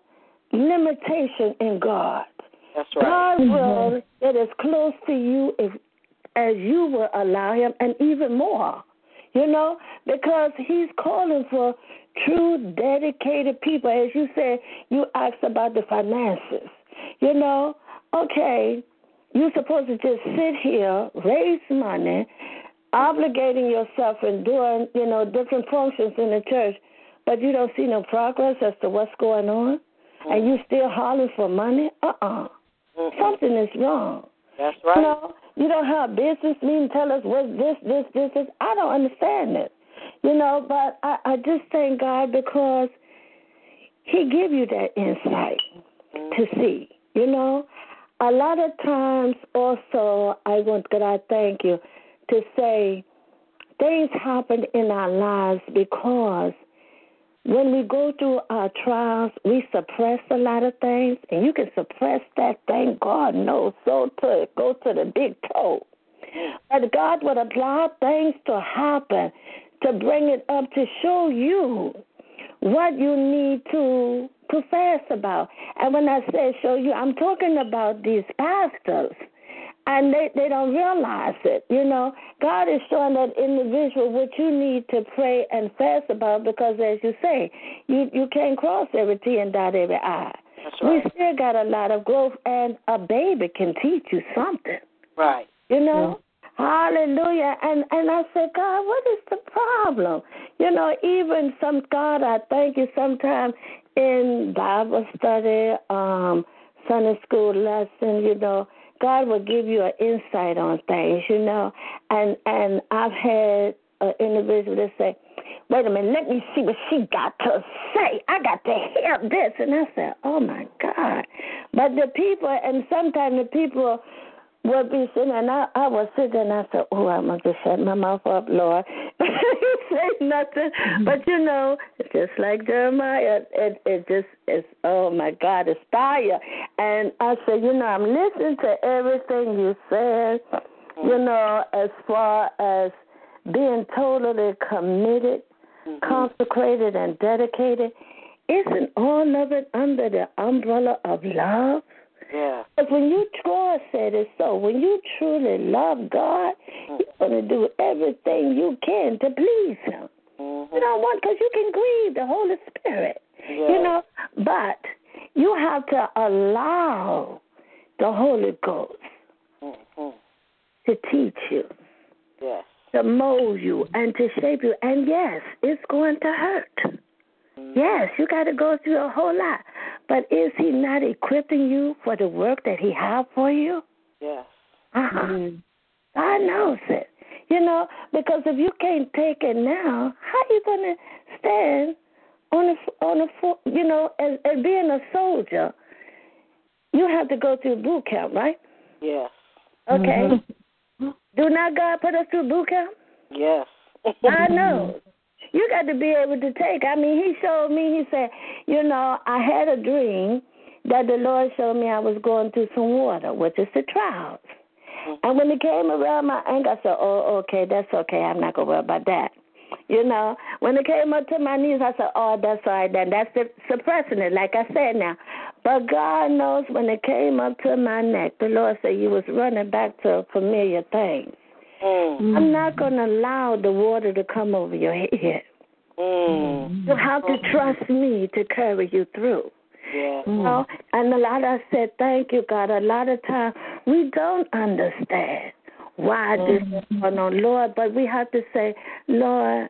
[SPEAKER 3] limitation in God.
[SPEAKER 1] That's right.
[SPEAKER 3] God will get as close to you if as you will allow him and even more. You know, because he's calling for true dedicated people. As you said, you asked about the finances. You know, okay, you're supposed to just sit here, raise money, obligating yourself and doing, you know, different functions in the church, but you don't see no progress as to what's going on, and you still hollering for money? Uh-uh.
[SPEAKER 1] Mhm.
[SPEAKER 3] Something is wrong.
[SPEAKER 1] That's
[SPEAKER 3] You
[SPEAKER 1] right.
[SPEAKER 3] know, you don't have business meeting tell us what this, this, this, this. I don't understand it. You know, but I, I just thank God because He give you that insight to see. You know, a lot of times also I want God I thank you to say things happen in our lives because when we go through our trials, we suppress a lot of things, and you can suppress that thing. God knows so to go to the big toe. But God would allow things to happen to bring it up to show you what you need to to about. And when I say show you, I'm talking about these pastors. And they, they don't realize it. You know, God is showing that individual what you need to pray and fast about because, as you say, you, you can't cross every T and dot every I.
[SPEAKER 1] That's right.
[SPEAKER 3] We still got a lot of growth, and a baby can teach you something.
[SPEAKER 1] Right.
[SPEAKER 3] You know? Hallelujah. And and I said, God, what is the problem? You know, even some God, I thank you sometimes in Bible study, um, Sunday school lesson, you know, God will give you an insight on things, you know. And and I've had an individual that say, Wait a minute, let me see what she got to say. I got to hear this and I said, Oh my God. But the people and sometimes the people would be sitting, and I, I was sitting, and I said, "Oh, I'm gonna just shut my mouth up, Lord." say nothing, mm-hmm. but you know, just like Jeremiah, it it just is. Oh my God, it's fire. And I said, you know, I'm listening to everything you said. You know, as far as being totally committed, mm-hmm. consecrated, and dedicated, isn't all of it under the umbrella of love?
[SPEAKER 1] Yeah.
[SPEAKER 3] Because when you Troy said it so, when you truly love God, mm-hmm. you're going to do everything you can to please Him.
[SPEAKER 1] Mm-hmm.
[SPEAKER 3] You know what? Because you can grieve the Holy Spirit.
[SPEAKER 1] Yeah.
[SPEAKER 3] You know, but you have to allow the Holy Ghost
[SPEAKER 1] Mm-hmm.
[SPEAKER 3] to teach you,
[SPEAKER 1] Yes.
[SPEAKER 3] to mold you, and to shape you. And yes, it's going to hurt. Yes, you got to go through a whole lot. But is He not equipping you for the work that He has for you?
[SPEAKER 1] Yes.
[SPEAKER 3] Uh huh. God knows it. You know, because if you can't take it now, how are you gonna stand on a on a fo- you know as, as being a soldier? You have to go through boot camp, right?
[SPEAKER 1] Yes.
[SPEAKER 3] Okay. Mm-hmm. Do not God put us through boot camp?
[SPEAKER 1] Yes.
[SPEAKER 3] I know. You got to be able to take. I mean, he showed me. He said, you know, I had a dream that the Lord showed me I was going through some water, which is the trials. And when it came around my ankle, I said, oh, okay, that's okay. I'm not going to worry about that. You know, when it came up to my knees, I said, oh, that's all right. Then that's the, suppressing it, like I said now. But God knows when it came up to my neck, the Lord said you was running back to familiar things.
[SPEAKER 1] Mm.
[SPEAKER 3] I'm not going to allow the water to come over your head.
[SPEAKER 1] Mm.
[SPEAKER 3] You have to trust me to carry you through.
[SPEAKER 1] Yeah.
[SPEAKER 3] You know? And a lot I said, thank you, God. A lot of times we don't understand why this is going on, Lord, but we have to say, Lord,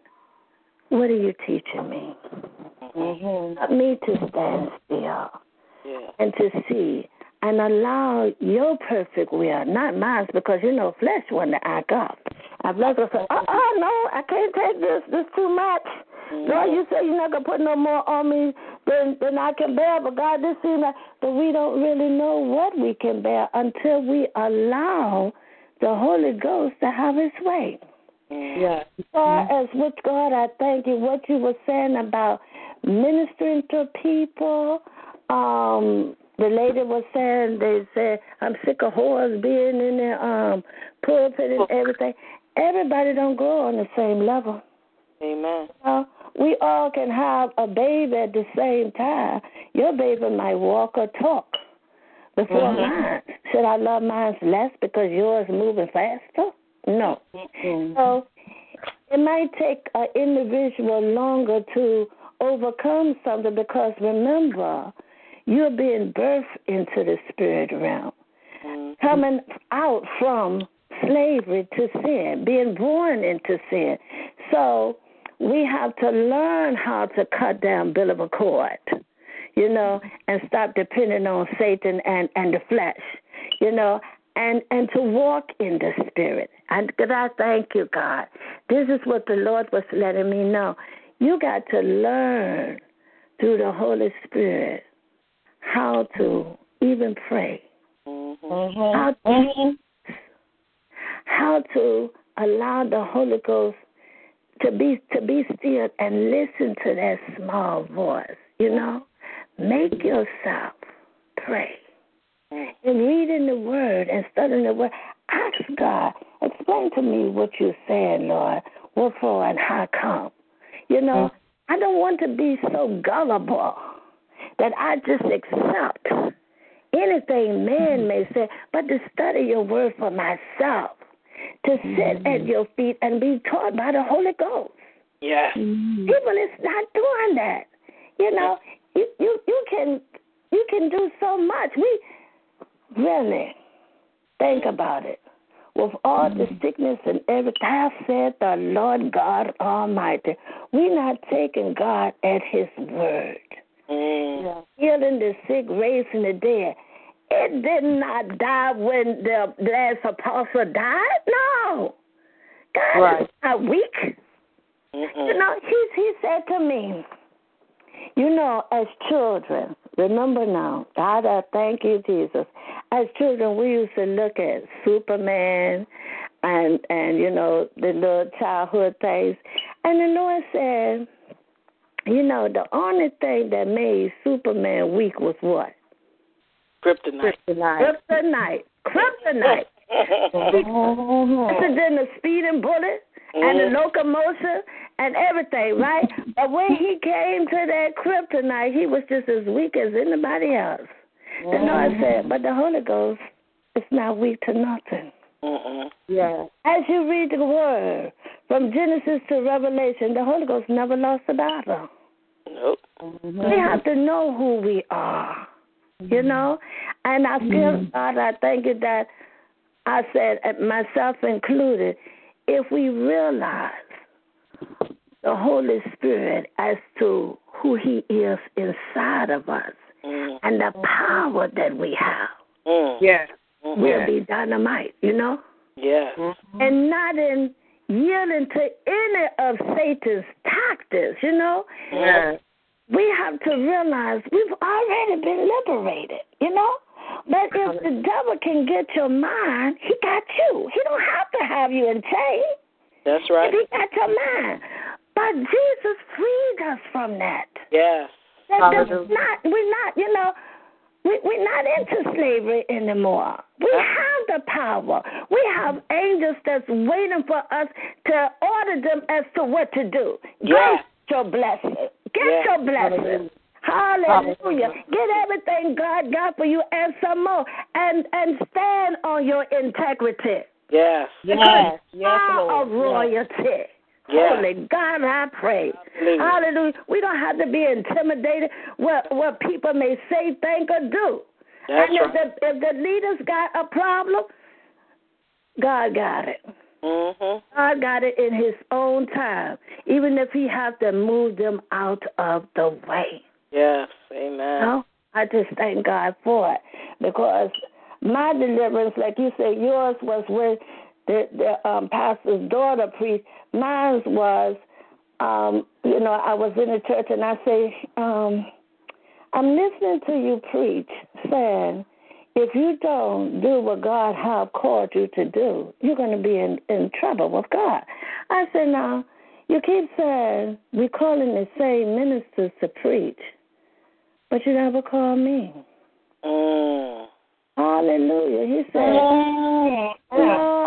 [SPEAKER 3] what are you teaching me?
[SPEAKER 1] Mm-hmm.
[SPEAKER 3] Help me to stand still
[SPEAKER 1] Yeah.
[SPEAKER 3] and to see and allow your perfect will, not mine, because you know flesh want to act up. I've like to say, uh uh no, I can't take this. This too much. Lord, you say you're not gonna put no more on me than than I can bear. But God, this seems like but we don't really know what we can bear until we allow the Holy Ghost to have His way.
[SPEAKER 2] Yeah.
[SPEAKER 3] As far as which God, I thank you. What you were saying about ministering to people. Um, the lady was saying they said I'm sick of whores being in their um pulpit and everything. Everybody don't grow on the same level.
[SPEAKER 1] Amen.
[SPEAKER 3] Uh, we all can have a baby at the same time. Your baby might walk or talk before mine. Should I love mine less because yours moving faster? No. So it might take an individual longer to overcome something because remember, you're being birthed into the spirit realm, mm-hmm. coming out from slavery to sin, being born into sin. So we have to learn how to cut down bill of cord, you know, and stop depending on Satan and, and the flesh, you know, and, and to walk in the spirit. And God, I thank you, God. This is what the Lord was letting me know. You got to learn through the Holy Spirit how to even pray, mm-hmm. how to, mm-hmm. how to allow the Holy Ghost to be to be still and listen to that small voice. You know, make yourself pray and reading the Word and studying the Word. Ask God, explain to me what you're saying, Lord. What for and how come? You know, mm-hmm. I don't want to be so gullible that I just accept anything man may say, but to study your word for myself, to sit mm-hmm. at your feet and be taught by the Holy Ghost.
[SPEAKER 1] Yeah.
[SPEAKER 3] Mm-hmm. People is not doing that. You know, you, you you can you can do so much. We really think about it. With all the mm-hmm. sickness and everything, I said the Lord God Almighty. We're not taking God at His word. Mm. Healing the sick, raising the dead. It did not die when the last apostle died. No. God right. is not weak. Mm-mm. You know, he, he said to me, you know, as children, remember now, God, I thank you, Jesus. As children, we used to look at Superman and, and you know, the little childhood things. And the Lord said, you know, the only thing that made Superman weak was what?
[SPEAKER 1] Kryptonite.
[SPEAKER 3] Kryptonite. Kryptonite. Kryptonite. Better than the speeding bullet and the mm-hmm. locomotion and everything, right? But when he came to that kryptonite, he was just as weak as anybody else. The Lord said, but the Holy Ghost is not weak to nothing.
[SPEAKER 1] Mm-mm.
[SPEAKER 3] Yeah. As you read the word from Genesis to Revelation, the Holy Ghost never lost a battle.
[SPEAKER 1] Nope.
[SPEAKER 3] Mm-hmm. We have to know who we are, you know. And I feel mm-hmm. God, I thank you that I said, myself included, if we realize the Holy Spirit as to who He is inside of us and the power that we have,
[SPEAKER 1] mm.
[SPEAKER 2] yeah.
[SPEAKER 3] We'll be dynamite, you know?
[SPEAKER 1] Yeah.
[SPEAKER 3] Mm-hmm. And not in yielding to any of Satan's tactics, you know?
[SPEAKER 1] Yeah.
[SPEAKER 3] We have to realize we've already been liberated, you know? But if the devil can get your mind, he got you. He don't have to have you in chains.
[SPEAKER 1] That's right.
[SPEAKER 3] If He got your mind. But Jesus freed us from that.
[SPEAKER 1] Yes.
[SPEAKER 3] That, that's not we're not, you know, we, we're not into slavery anymore. We have the power. We have angels that's waiting for us to order them as to what to do.
[SPEAKER 1] Yes.
[SPEAKER 3] Get your blessing. Get yes. your blessing. Hallelujah. Get everything God got for you and some more. And and stand on your integrity.
[SPEAKER 1] Yes.
[SPEAKER 2] Yes. Yes,
[SPEAKER 3] Lord. of royalty.
[SPEAKER 1] Yes.
[SPEAKER 3] Holy God, I pray.
[SPEAKER 1] Hallelujah.
[SPEAKER 3] Hallelujah. We don't have to be intimidated what what people may say, think, or do.
[SPEAKER 1] That's
[SPEAKER 3] and if
[SPEAKER 1] right.
[SPEAKER 3] the if the leaders got a problem, God got it.
[SPEAKER 1] Mm-hmm.
[SPEAKER 3] God got it in His own time, even if He have to move them out of the way.
[SPEAKER 1] Yes, amen.
[SPEAKER 3] No, I just thank God for it because my deliverance, like you said, yours was when the, the um, pastor's daughter preached. Mine was, um, you know, I was in the church and I say, um, I'm listening to you preach, saying, if you don't do what God have called you to do, you're going to be in, in trouble with God. I said, now, you keep saying we're calling the same ministers to preach. But you never called me.
[SPEAKER 1] Mm.
[SPEAKER 3] Hallelujah. He said, mm.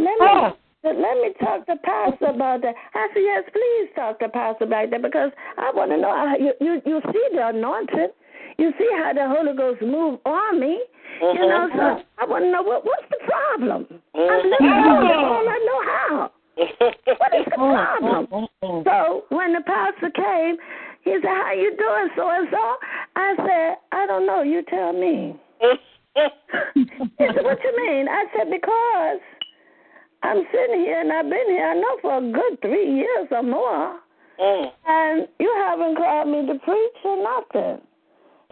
[SPEAKER 3] Let me oh. let me talk to Pastor about that. I said, yes, please talk to Pastor about that because I want to know how you, you you see the anointing. You see how the Holy Ghost move on me. Mm-hmm. You know, so I want to know what what's the problem. Mm-hmm. I'm living all I don't know how. what is the problem? Mm-hmm. So when the pastor came, he said, How you doing, so and so? I said, I don't know, you tell me. he said, What you mean? I said, Because I'm sitting here and I've been here, I know, for a good three years or more.
[SPEAKER 1] Mm.
[SPEAKER 3] And you haven't called me to preach or nothing.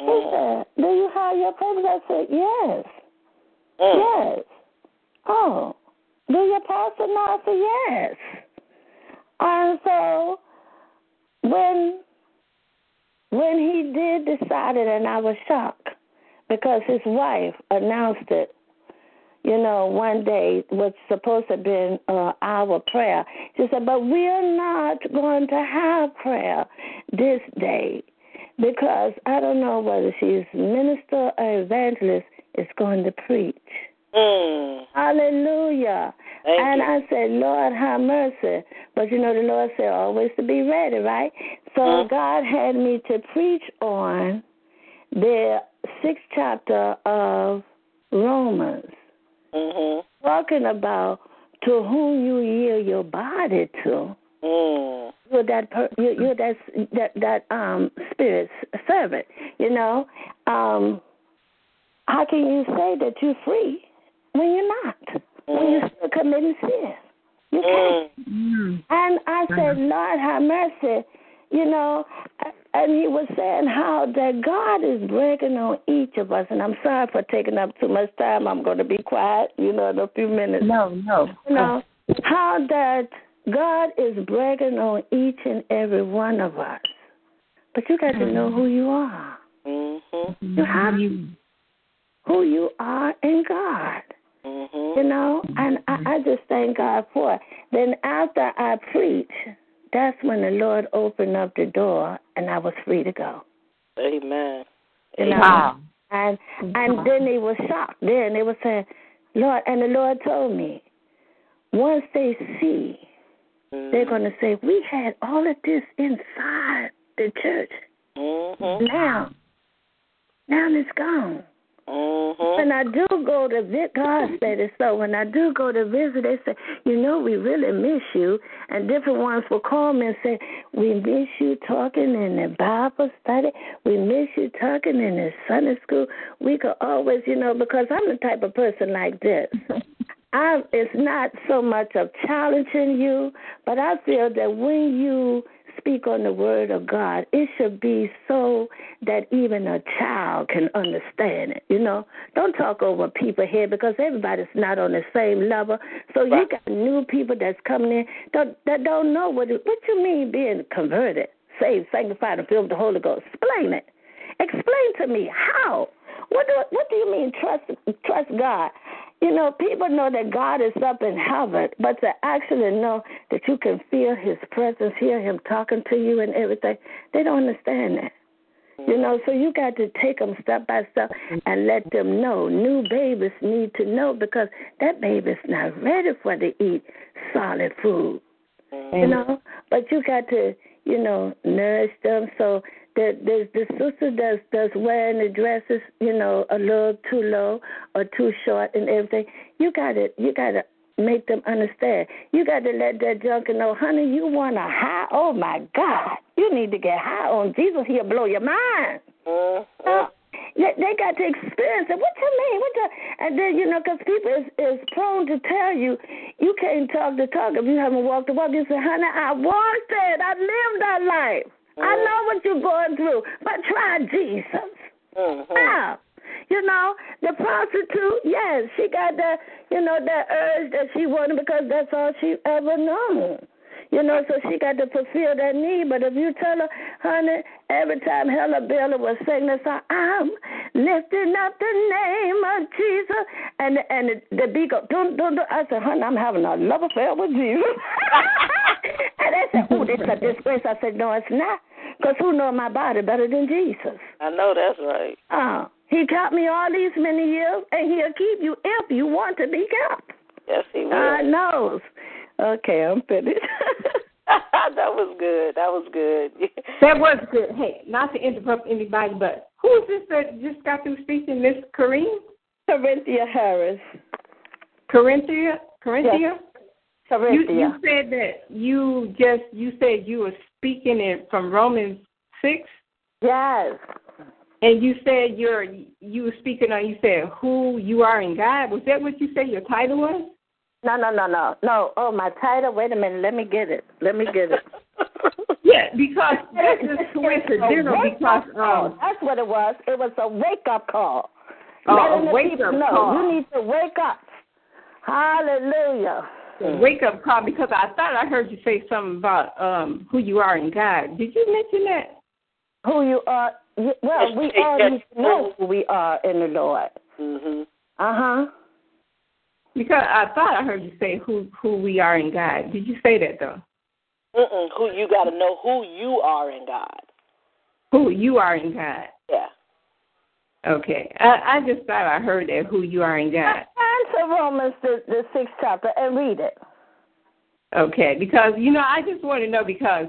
[SPEAKER 3] Mm. He said, Do you have your papers? I said, Yes.
[SPEAKER 1] Mm.
[SPEAKER 3] Yes. Oh. Do your pastor know? I said, Yes. And so when when he did decide it, and I was shocked because his wife announced it. You know, one day was supposed to have been uh, our prayer. She said, "But we're not going to have prayer this day because I don't know whether she's minister or evangelist is going to preach."
[SPEAKER 1] Mm.
[SPEAKER 3] Hallelujah.
[SPEAKER 1] Thank
[SPEAKER 3] and
[SPEAKER 1] you.
[SPEAKER 3] I said, Lord, have mercy. But you know, the Lord said always to be ready, right? So
[SPEAKER 1] Mhm.
[SPEAKER 3] God had me to preach on the sixth chapter of Romans,
[SPEAKER 1] Mhm.
[SPEAKER 3] talking about to whom you yield your body to.
[SPEAKER 1] Mm.
[SPEAKER 3] You're that per, you're, you're that that that um spirit servant. You know, um, how can you say that you're free when you're not? When you're still committing sin, you can't.
[SPEAKER 1] Mm.
[SPEAKER 2] Mm.
[SPEAKER 3] And I said, Lord, have mercy. You know, and he was saying how that God is breaking on each of us. And I'm sorry for taking up too much time. I'm going to be quiet, you know, in a few minutes.
[SPEAKER 2] No, no.
[SPEAKER 3] You know, how that God is breaking on each and every one of us. But you got to know who you are,
[SPEAKER 1] Mhm.
[SPEAKER 3] You have-
[SPEAKER 2] you.
[SPEAKER 3] who you are in God. You
[SPEAKER 1] Mhm.
[SPEAKER 3] know, and I, I just thank God for it. Then after I preached, that's when the Lord opened up the door and I was free to go.
[SPEAKER 1] Amen.
[SPEAKER 3] You know?
[SPEAKER 2] Wow.
[SPEAKER 3] And and then they were shocked. Then they were saying, Lord, and the Lord told me, once they see, they're
[SPEAKER 1] Mhm.
[SPEAKER 3] going to say, we had all of this inside the church.
[SPEAKER 1] Mhm.
[SPEAKER 3] Now, now it's gone.
[SPEAKER 1] Mhm.
[SPEAKER 3] When I do go to visit, God said it so. When I do go to visit, they say, you know, we really miss you. And different ones will call me and say, we miss you talking in the Bible study. We miss you talking in the Sunday school. We could always, you know, because I'm the type of person like this. I, it's not so much of challenging you, but I feel that when you speak on the word of God, it should be so that even a child can understand it. You know, don't talk over people here because everybody's not on the same level. So you got new people that's coming in that, that don't know what it, what you mean being converted, saved, sanctified, and filled with the Holy Ghost. Explain it. Explain to me how. What do what do you mean trust trust God? You know, people know that God is up in heaven, but to actually know that you can feel His presence, hear Him talking to you, and everything, they don't understand that. You know, so you got to take them step by step and let them know. New babies need to know because that baby's not ready for to eat solid food you know. But you got to, you know, nourish them. So the the the sister does does wearing the dresses, you know, a little too low or too short and everything. You got to you got to make them understand. You got to let that junkie know, honey, you want a high? Oh my God, you need to get high on Jesus. He'll blow your mind.
[SPEAKER 1] Mhm.
[SPEAKER 3] Uh, they, they got to experience it. What you mean? What the? And then you know, because people is is prone to tell you you can't talk the talk if you haven't walked the walk. You say, honey, I walked it. I lived that life. I know what you're going through, but try Jesus.
[SPEAKER 1] Mhm.
[SPEAKER 3] Now, you know, the prostitute, yes, she got that, you know, that urge that she wanted because that's all she ever known. You know, so she got to fulfill that need. But if you tell her, honey, every time Hella Bella was singing that song, I'm lifting up the name of Jesus, and and the, the beat go, dun, dun, dun. I said, honey, I'm having a love affair with Jesus. and they said, oh, this is a disgrace. I said, no, it's not. Because who know my body better than Jesus?
[SPEAKER 1] I know that's right.
[SPEAKER 3] Uh, he taught me all these many years, and he'll keep you if you want to be kept.
[SPEAKER 1] Yes, he will.
[SPEAKER 3] God knows. Okay, I'm finished.
[SPEAKER 1] that was good. That was good.
[SPEAKER 2] That was good. Hey, not to interrupt anybody, but who is this that just got through speaking? Miss Kareem?
[SPEAKER 3] Corinthia Harris.
[SPEAKER 2] Corinthia? Corinthia? You,
[SPEAKER 3] Corinthia.
[SPEAKER 2] you said that you just you said you were speaking it from Romans six,
[SPEAKER 3] yes.
[SPEAKER 2] and you said you're you were speaking on you said who you are in God. Was that what you said your title was?
[SPEAKER 3] No, no, no, no, no. Oh, my title. Wait a minute. Let me get it. Let me get it.
[SPEAKER 2] Yeah, because that's just coincidental. Because um,
[SPEAKER 3] That's what it was. It was a wake up call.
[SPEAKER 2] Oh,
[SPEAKER 3] Letting
[SPEAKER 2] a wake-up
[SPEAKER 3] people know
[SPEAKER 2] call.
[SPEAKER 3] you need to wake up. Hallelujah.
[SPEAKER 2] Wake up call because I thought I heard you say something about um who you are in God. Did you mention that?
[SPEAKER 3] Who you are. Well, we
[SPEAKER 1] Yes,
[SPEAKER 3] all
[SPEAKER 1] yes.
[SPEAKER 3] know who we are in the Lord.
[SPEAKER 1] mhm.
[SPEAKER 3] Uh huh.
[SPEAKER 2] Because I thought I heard you say who who we are in God. Did you say that though?
[SPEAKER 1] Mm-mm. Who you got to know who you are in God.
[SPEAKER 2] Who you are in God.
[SPEAKER 1] Yeah.
[SPEAKER 4] Okay. I, I just thought I heard that who you are in God.
[SPEAKER 3] Answer Romans the, the sixth chapter and read it.
[SPEAKER 4] Okay, because you know I just want to know because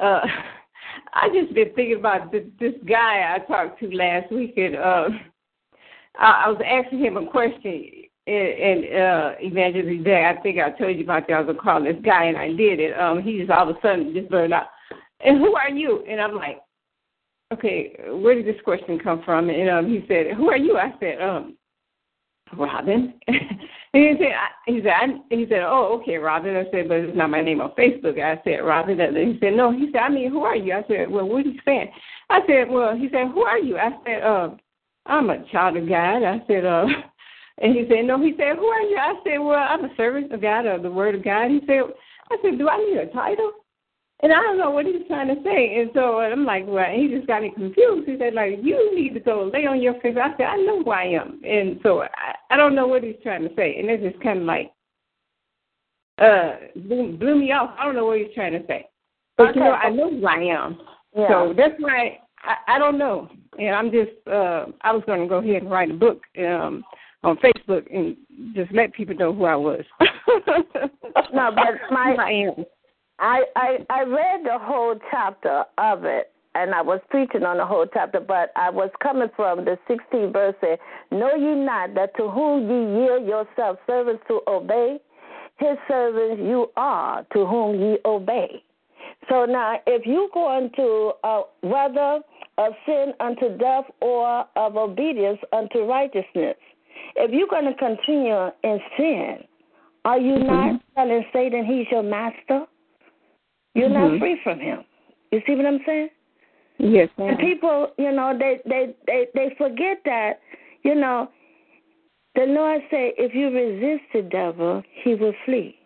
[SPEAKER 4] uh I just been thinking about this, this guy I talked to last week and uh I, I was asking him a question and, and uh evangelist day I think I told you about that I was gonna call this guy and I did it. Um he just all of a sudden just burned out. And who are you? And I'm like, okay, where did this question come from? And um, he said, who are you? I said, um, Robin. and he said, I, he said, I, he said, oh, okay, Robin. I said, but it's not my name on Facebook. I said, Robin. And he said, no. He said, I mean, who are you? I said, well, what are you saying? I said, well, he said, who are you? I said, uh, I'm a child of God. I said, uh, and he said, no. He said, who are you? I said, well, I'm a servant of God, of the Word of God. He said, I said, do I need a title? And I don't know what he's trying to say. And so I'm like, well, he just got me confused. He said, like, you need to go lay on your face. I said, I know who I am. And so I, I don't know what he's trying to say. And it just kind of like uh blew, blew me off. I don't know what he's trying to say. But okay. you know, I know who I am. Yeah. So that's why I, I don't know. And I'm just uh I was gonna go ahead and write a book um on Facebook and just let people know who I was.
[SPEAKER 3] no, but my
[SPEAKER 4] I am.
[SPEAKER 3] I, I I read the whole chapter of it, and I was preaching on the whole chapter, but I was coming from the 16th verse. Know ye not that to whom ye yield yourself servants to obey, his servants you are to whom ye obey. So now, if you go into uh, whether of sin unto death or of obedience unto righteousness, if you're going to continue in sin, are you mm-hmm. not telling Satan he's your master? You're mm-hmm. not free from him. You see what I'm saying?
[SPEAKER 4] Yes, ma'am.
[SPEAKER 3] And people, you know, they they they they forget that, you know, the Lord said, if you resist the devil, he will flee.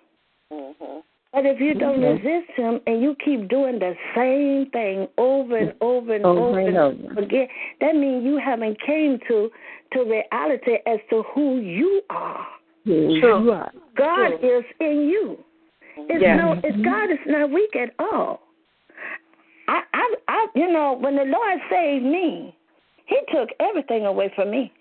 [SPEAKER 3] Mm-hmm. But if you don't mm-hmm. resist him and you keep doing the same thing over and over and over, over and over again, that means you haven't came to to reality as to who you are.
[SPEAKER 4] Who you are.
[SPEAKER 3] God True. is in you. It's no, it's God is not weak at all. I, I, I, you know, when the Lord saved me, He took everything away from me.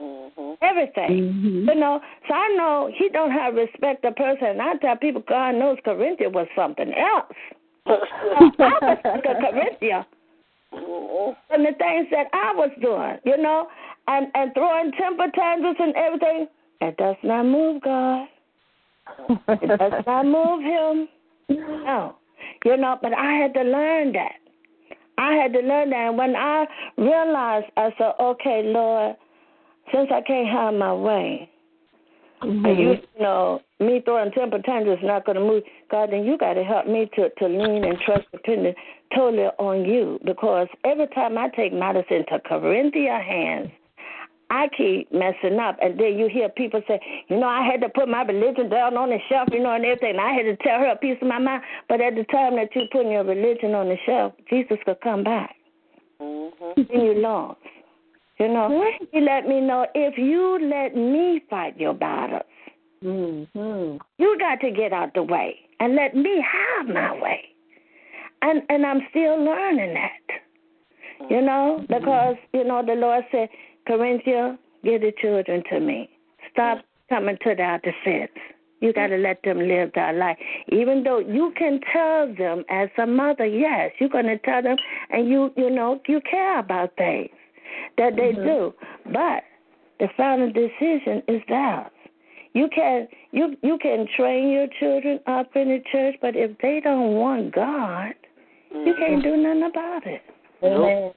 [SPEAKER 3] Mm-hmm. Everything, mm-hmm. you know. So I know He don't have respect a person. And I tell people, God knows Corinthia was something else. I was like a Corinthia. Mm-hmm. And the things that I was doing, you know, and and throwing temper tantrums and everything, that does not move God does not move him. No. You know, but I had to learn that. I had to learn that. And when I realized, I said, okay, Lord, since I can't have my way, mm-hmm. and you, you know, me throwing temper tantrums is not going to move, God, then you got to help me to, to lean and trust, dependent totally on you. Because every time I take matters into Corinthian hands, I keep messing up. And then you hear people say, you know, I had to put my religion down on the shelf, you know, and everything. And I had to tell her a piece of my mind. But at the time that you're putting your religion on the shelf, Jesus could come back. Mm-hmm. And you lost. You know, mm-hmm. he let me know if you let me fight your battles, mm-hmm. you got to get out the way and let me have my way. And and I'm still learning that. You know, mm-hmm. because you know the Lord said Corinthia, give the children to me. Stop coming to their defense. You got to let them live their life. Even though you can tell them as a mother, yes, you're going to tell them, and you, you know, you care about things that they mm-hmm. do. But the final decision is theirs. You can you you can train your children up in the church, but if they don't want God, mm-hmm. you can't do nothing about it.
[SPEAKER 4] Amen.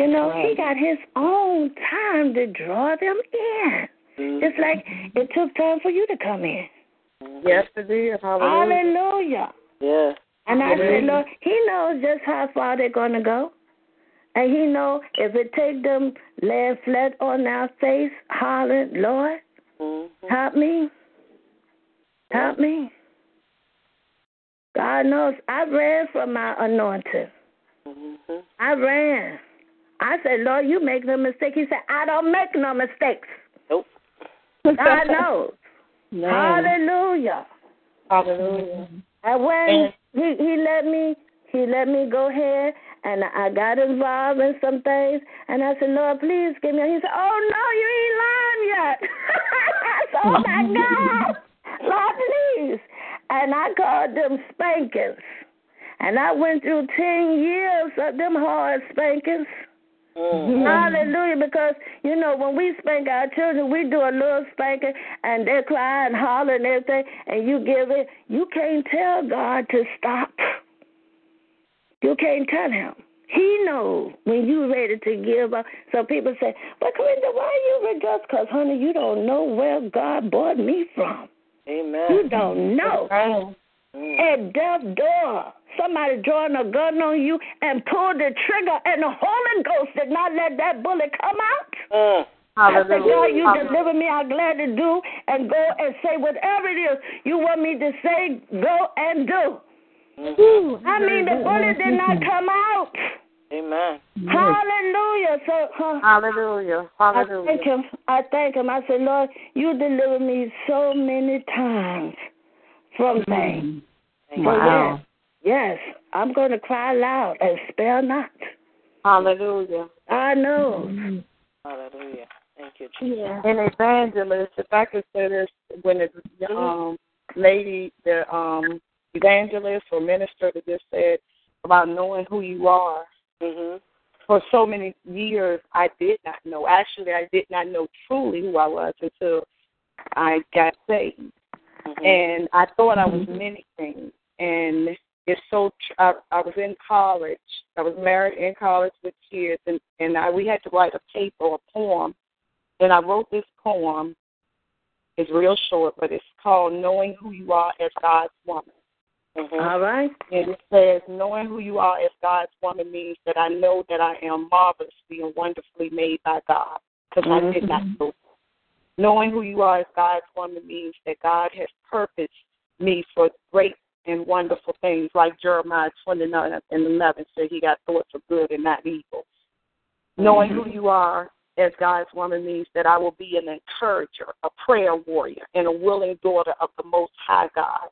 [SPEAKER 3] You know, right. he got his own time to draw them in. Mm-hmm. Just like it took time for you to come in.
[SPEAKER 4] Yes, it did.
[SPEAKER 3] Hallelujah. Hallelujah.
[SPEAKER 4] Yeah.
[SPEAKER 3] And I said, Lord, He knows just how far they're going to go. And He know if it take them laying flat on our face, hollering, Lord, mm-hmm. help me. Help me. God knows I ran from my anointing. Mm-hmm. I ran. I said, Lord, you make no mistake. He said, I don't make no mistakes.
[SPEAKER 4] Nope.
[SPEAKER 3] God knows.
[SPEAKER 4] No.
[SPEAKER 3] Hallelujah.
[SPEAKER 4] Hallelujah.
[SPEAKER 3] And when he he let me he let me go ahead and I got involved in some things. And I said, Lord, please give me. He said, Oh no, you ain't lying yet. I said, Oh my God, Lord, please. And I called them spankings, and I went through ten years of them hard spankings. Mm-hmm. Hallelujah. Because, you know, when we spank our children, we do a little spanking and they're crying, hollering, and everything, and you give it. You can't tell God to stop. You can't tell him. He knows when you're ready to give up. So people say, but Corinda, why are you rejoice? Because, honey, you don't know where God brought me from.
[SPEAKER 1] Amen.
[SPEAKER 3] You don't know. Amen. At death door, somebody drawing a gun on you and pulled the trigger, and the Holy Ghost did not let that bullet come out.
[SPEAKER 1] Mm.
[SPEAKER 3] I said, God, you deliver me. I'm glad to do and go and say whatever it is you want me to say, go and do. Mm-hmm. I mean, the bullet did not come out.
[SPEAKER 1] Amen.
[SPEAKER 3] Hallelujah. So,
[SPEAKER 2] huh, Hallelujah. Hallelujah.
[SPEAKER 3] I thank him. I thank him. I said, Lord, you delivered me so many times from things.
[SPEAKER 2] Wow.
[SPEAKER 3] Yes, yes, I'm going to cry loud and spare not.
[SPEAKER 2] Hallelujah.
[SPEAKER 3] I know.
[SPEAKER 1] Hallelujah. Thank you, Jesus.
[SPEAKER 2] Yeah. An evangelist, if I could say this, when the mm-hmm. um, lady, the um, evangelist or minister that just said about knowing who you are.
[SPEAKER 1] Mm-hmm.
[SPEAKER 2] For so many years, I did not know. Actually, I did not know truly who I was until I got saved. Mm-hmm. And I thought I was many things. And it's so. I, I was in college. I was married in college with kids, and and I, we had to write a paper or a poem. And I wrote this poem. It's real short, but it's called "Knowing Who You Are as God's Woman."
[SPEAKER 3] Mm-hmm. All right.
[SPEAKER 2] And it says, knowing who you are as God's woman means that I know that I am marvelously and wonderfully made by God, because mm-hmm. I did not know. Knowing who you are as God's woman means that God has purposed me for great and wonderful things, like Jeremiah 29 and 11 said he got thoughts of good and not evil. Mm-hmm. Knowing who you are as God's woman means that I will be an encourager, a prayer warrior, and a willing daughter of the Most High God.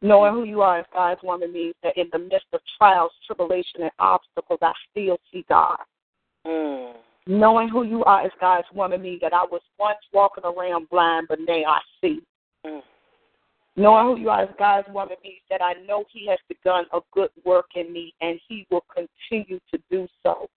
[SPEAKER 2] Knowing who you are as God's woman means that in the midst of trials, tribulation, and obstacles, I still see God.
[SPEAKER 1] Mm.
[SPEAKER 2] Knowing who you are as God's woman means that I was once walking around blind, but now I see.
[SPEAKER 1] Mm.
[SPEAKER 2] Knowing who you are as God's woman means that I know He has begun a good work in me and He will continue to do so.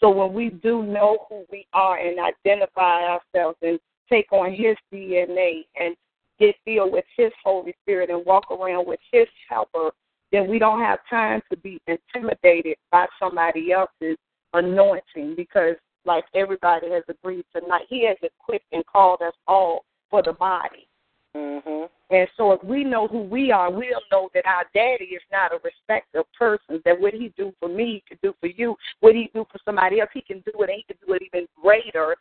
[SPEAKER 2] So when we do know who we are and identify ourselves and take on His DNA and get filled with His Holy Spirit and walk around with His helper, then we don't have time to be intimidated by somebody else's anointing because, like everybody has agreed tonight, He has equipped and called us all for the body.
[SPEAKER 1] Mm-hmm.
[SPEAKER 2] And so, if we know who we are, we'll know that our daddy is not a respecter of persons. That what he do for me, he can do for you. What he do for somebody else, he can do it, and he can do it even greater,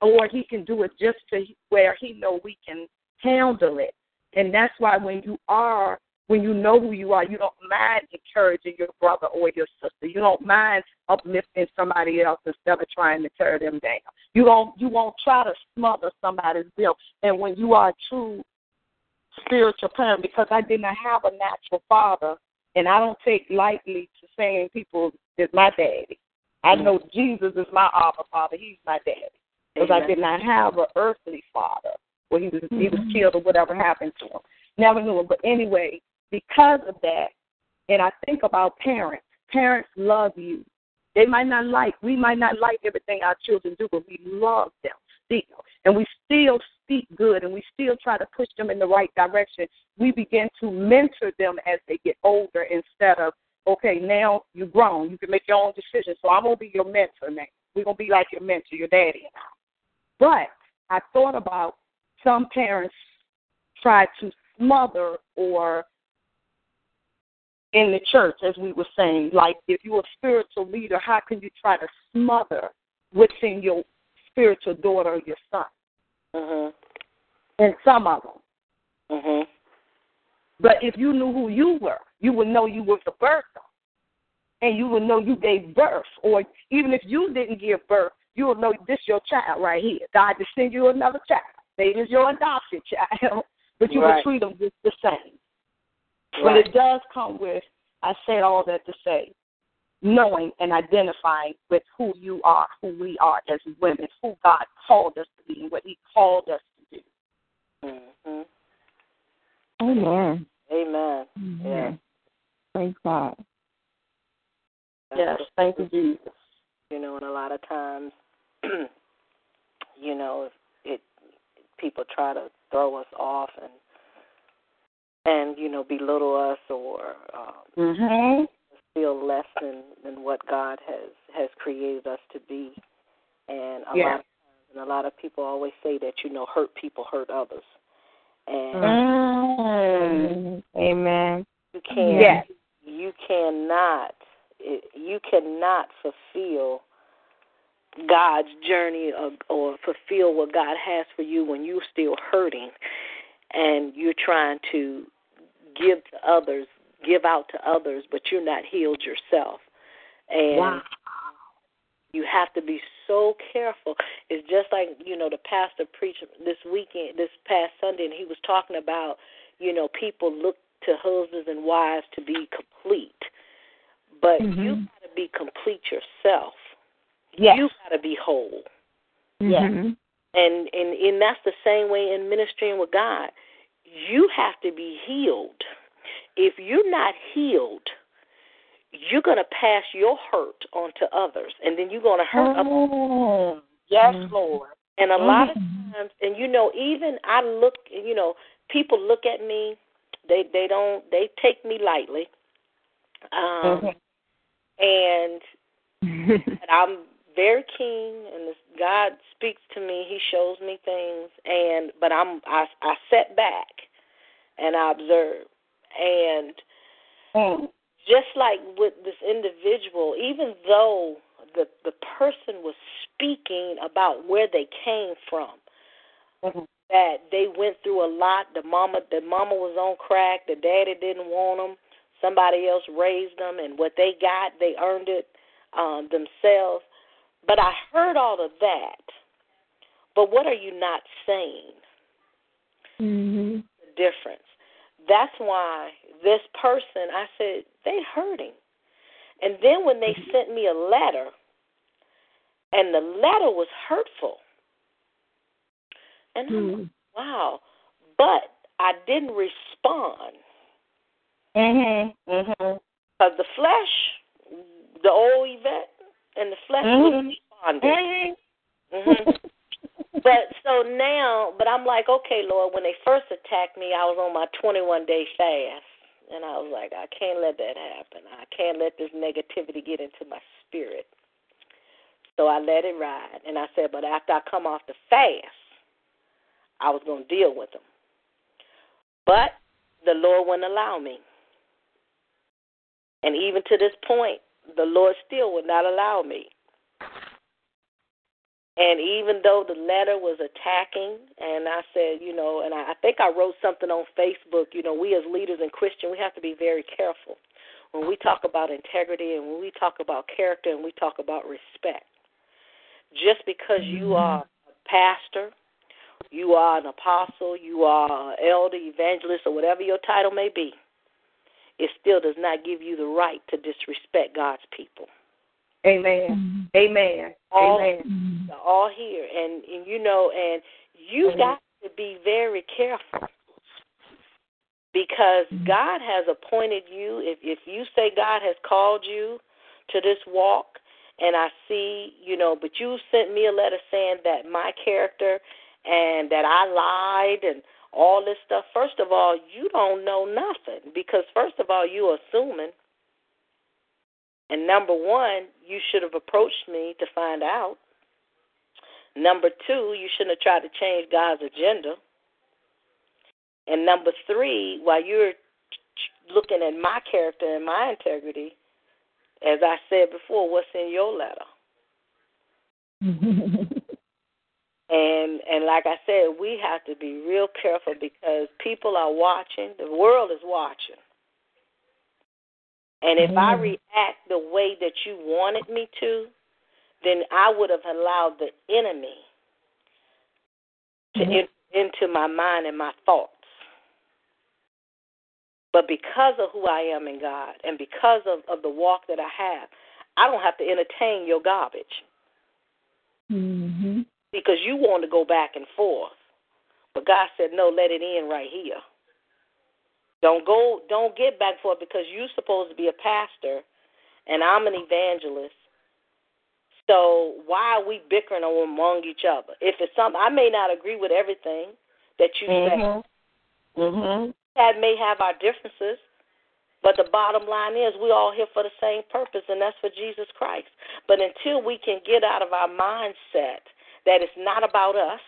[SPEAKER 2] or he can do it just to where he know we can handle it. And that's why when you are, when you know who you are, you don't mind encouraging your brother or your sister. You don't mind uplifting somebody else instead of trying to tear them down. You don't you won't try to smother somebody's bill. And when you are a true spiritual parent, because I did not have a natural father, and I don't take lightly to saying people is my daddy. I know Jesus is my Abba Father. He's my daddy because I did not have an earthly father where he was he was mm-hmm. killed or whatever happened to him. Never knew him. But anyway, because of that, and I think about parents. Parents love you. They might not like we might not like everything our children do, but we love them still. And we still speak good and we still try to push them in the right direction. We begin to mentor them as they get older instead of, okay, now you're grown, you can make your own decisions. So I'm gonna be your mentor now. We're gonna be like your mentor, your daddy and I. But I thought about some parents try to smother or in the church, as we were saying, like if you're a spiritual leader, how can you try to smother within your spiritual daughter or your son?
[SPEAKER 1] Mm-hmm.
[SPEAKER 2] And some of them.
[SPEAKER 1] Mm-hmm.
[SPEAKER 2] But if you knew who you were, you would know you were the birth, and you would know you gave birth. Or even if you didn't give birth, you will know this your child right here. God to send you another child. They is your adopted child, but you right. will treat them just the same. Right. But it does come with, I said all that to say, knowing and identifying with who you are, who we are as women, who God called us to be, and what He called us to do.
[SPEAKER 1] Mm-hmm.
[SPEAKER 3] Amen.
[SPEAKER 1] Amen.
[SPEAKER 3] Amen.
[SPEAKER 1] Yeah.
[SPEAKER 3] Praise God.
[SPEAKER 2] Yes, thank you, Jesus.
[SPEAKER 1] You know, and a lot of times, you know, it people try to throw us off and and you know belittle us or um,
[SPEAKER 2] Mhm.
[SPEAKER 1] feel less than than what God has has created us to be. And a
[SPEAKER 2] Yeah.
[SPEAKER 1] lot of times, and a lot of people always say that you know hurt people hurt others, and
[SPEAKER 2] Mm.
[SPEAKER 3] Amen.
[SPEAKER 1] you can't
[SPEAKER 2] Yes.
[SPEAKER 1] you cannot you cannot fulfill God's journey or, or fulfill what God has for you when you're still hurting and you're trying to give to others, give out to others, but you're not healed yourself. And
[SPEAKER 2] Wow.
[SPEAKER 1] you have to be so careful. It's just like, you know, the pastor preached this weekend, this past Sunday, and he was talking about, you know, people look to husbands and wives to be complete. But you
[SPEAKER 3] Mhm.
[SPEAKER 1] got to be complete yourself.
[SPEAKER 2] Yes.
[SPEAKER 1] You got to be whole.
[SPEAKER 2] Yes.
[SPEAKER 1] And, and and that's the same way in ministering with God. You have to be healed. If you're not healed, you're going to pass your hurt on to others, and then you're going to hurt others.
[SPEAKER 2] Oh, yes,
[SPEAKER 3] Mhm.
[SPEAKER 2] Lord.
[SPEAKER 1] And a lot of
[SPEAKER 3] Mhm.
[SPEAKER 1] times, and you know, even I look, you know, people look at me. They they don't they take me lightly. Um,
[SPEAKER 2] Mhm.
[SPEAKER 1] and and I'm very keen, and this, God speaks to me. He shows me things, and but I'm I I set back and I observe, and
[SPEAKER 2] Mm.
[SPEAKER 1] just like with this individual, even though the the person was speaking about where they came from,
[SPEAKER 2] Mhm.
[SPEAKER 1] that they went through a lot. The mama, the mama was on crack. The daddy didn't want them. Somebody else raised them, and what they got, they earned it um, themselves. But I heard all of that. But what are you not saying?
[SPEAKER 3] Mhm.
[SPEAKER 1] The difference. That's why this person, I said, they hurt hurting. And then when they sent me a letter, and the letter was hurtful, and I'm like, wow. But I didn't respond
[SPEAKER 2] Mhm. Mhm.
[SPEAKER 1] because the flesh, the old Yvette, and the flesh
[SPEAKER 2] Mhm.
[SPEAKER 1] responded.
[SPEAKER 2] Mhm.
[SPEAKER 1] hmm But so now, but I'm like, okay, Lord. When they first attacked me, I was on my 21 day fast, and I was like, I can't let that happen. I can't let this negativity get into my spirit. So I let it ride, and I said, but after I come off the fast, I was going to deal with them. But the Lord wouldn't allow me. And even to this point, the Lord still would not allow me. And even though the letter was attacking, and I said, you know, and I, I think I wrote something on Facebook, you know, we as leaders in Christian, we have to be very careful when we talk about integrity and when we talk about character and we talk about respect. Just because you mm-hmm. are a pastor, you are an apostle, you are an elder, evangelist, or whatever your title may be, it still does not give you the right to disrespect God's people.
[SPEAKER 2] Amen. Amen.
[SPEAKER 1] All
[SPEAKER 2] Amen.
[SPEAKER 1] All here, and and you know, and you
[SPEAKER 2] Mhm.
[SPEAKER 1] got to be very careful because God has appointed you. If if you say God has called you to this walk, and I see, you know, but you sent me a letter saying that my character and that I lied and all this stuff. First of all, you don't know nothing because first of all, you're assuming. And number one, you should have approached me to find out. Number two, you shouldn't have tried to change God's agenda. And number three, while you're looking at my character and my integrity, as I said before, what's in your letter? And and like I said, we have to be real careful because people are watching. The world is watching. And if I react the way that you wanted me to, then I would have allowed the enemy to enter into my mind and my thoughts. But because of who I am in God and because of, of the walk that I have, I don't have to entertain your garbage.
[SPEAKER 2] Mm-hmm.
[SPEAKER 1] Because you want to go back and forth. But God said, no, let it end right here. Don't go, don't get back for it because you're supposed to be a pastor and I'm an evangelist. So why are we bickering among each other? If it's something, I may not agree with everything that you
[SPEAKER 2] mm-hmm.
[SPEAKER 1] say.
[SPEAKER 2] Mm-hmm.
[SPEAKER 1] That may have our differences, but the bottom line is we're all here for the same purpose, and that's for Jesus Christ. But until we can get out of our mindset that it's not about us,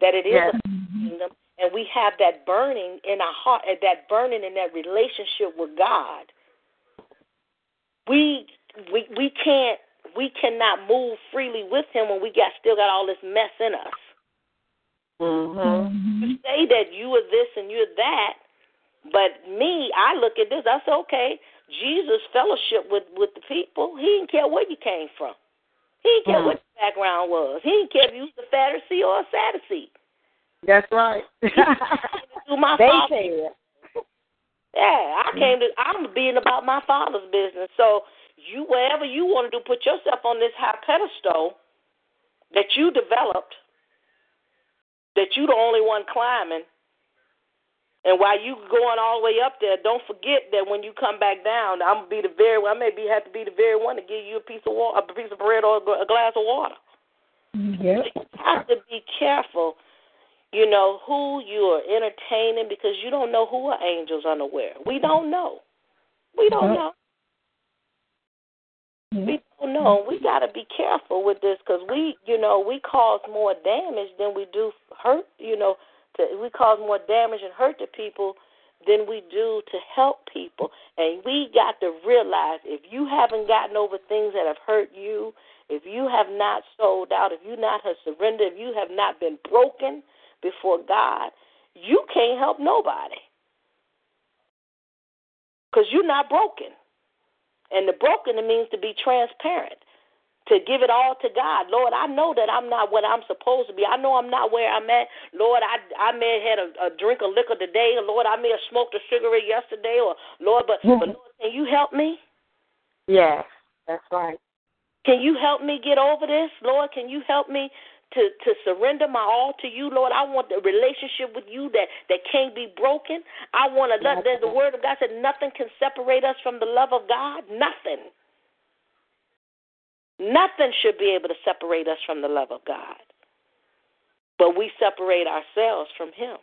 [SPEAKER 1] that it is
[SPEAKER 2] yes.
[SPEAKER 1] about the kingdom, and we have that burning in our heart, that burning in that relationship with God, we we we can't we cannot move freely with Him when we got still got all this mess in us.
[SPEAKER 2] Mm-hmm.
[SPEAKER 1] You say that you are this and you're that, but me, I look at this. I say, okay, Jesus fellowship with with the people. He didn't care where you came from. He didn't care
[SPEAKER 2] Mm.
[SPEAKER 1] what your background was. He didn't care if you was a Pharisee or a Sadducee.
[SPEAKER 2] That's right.
[SPEAKER 1] Do my
[SPEAKER 2] they
[SPEAKER 1] father.
[SPEAKER 2] said.
[SPEAKER 1] Yeah, I came to. I'm being about my father's business. So you, wherever you want to do, put yourself on this high pedestal that you developed. That you the only one climbing. And while you going all the way up there, don't forget that when you come back down, I'm gonna be the very. I may be have to be the very one to give you a piece of water, a piece of bread, or a glass of water.
[SPEAKER 2] Yep.
[SPEAKER 1] You have to be careful, you know, who you are entertaining because you don't know who are angels unaware. We don't know. We don't
[SPEAKER 2] Mhm.
[SPEAKER 1] know. We don't know. We got to be careful with this because we, you know, we cause more damage than we do hurt. You know, to, we cause more damage and hurt to people than we do to help people. And we got to realize if you haven't gotten over things that have hurt you, if you have not sold out, if you not have surrendered, if you have not been broken before God, you can't help nobody because you're not broken. And the broken it means to be transparent, to give it all to God. Lord, I know that I'm not what I'm supposed to be. I know I'm not where I'm at. Lord, I I may have had a, a drink of liquor today. Lord, I may have smoked a cigarette yesterday. Or Lord, but, but Lord, can you help me?
[SPEAKER 2] Yes, that's right.
[SPEAKER 1] Can you help me get over this, Lord? Can you help me to to surrender my all to you, Lord? I want the relationship with you that that can't be broken. I want to let the, the word of God said nothing can separate us from the love of God. Nothing. Nothing should be able to separate us from the love of God. But we separate ourselves from Him.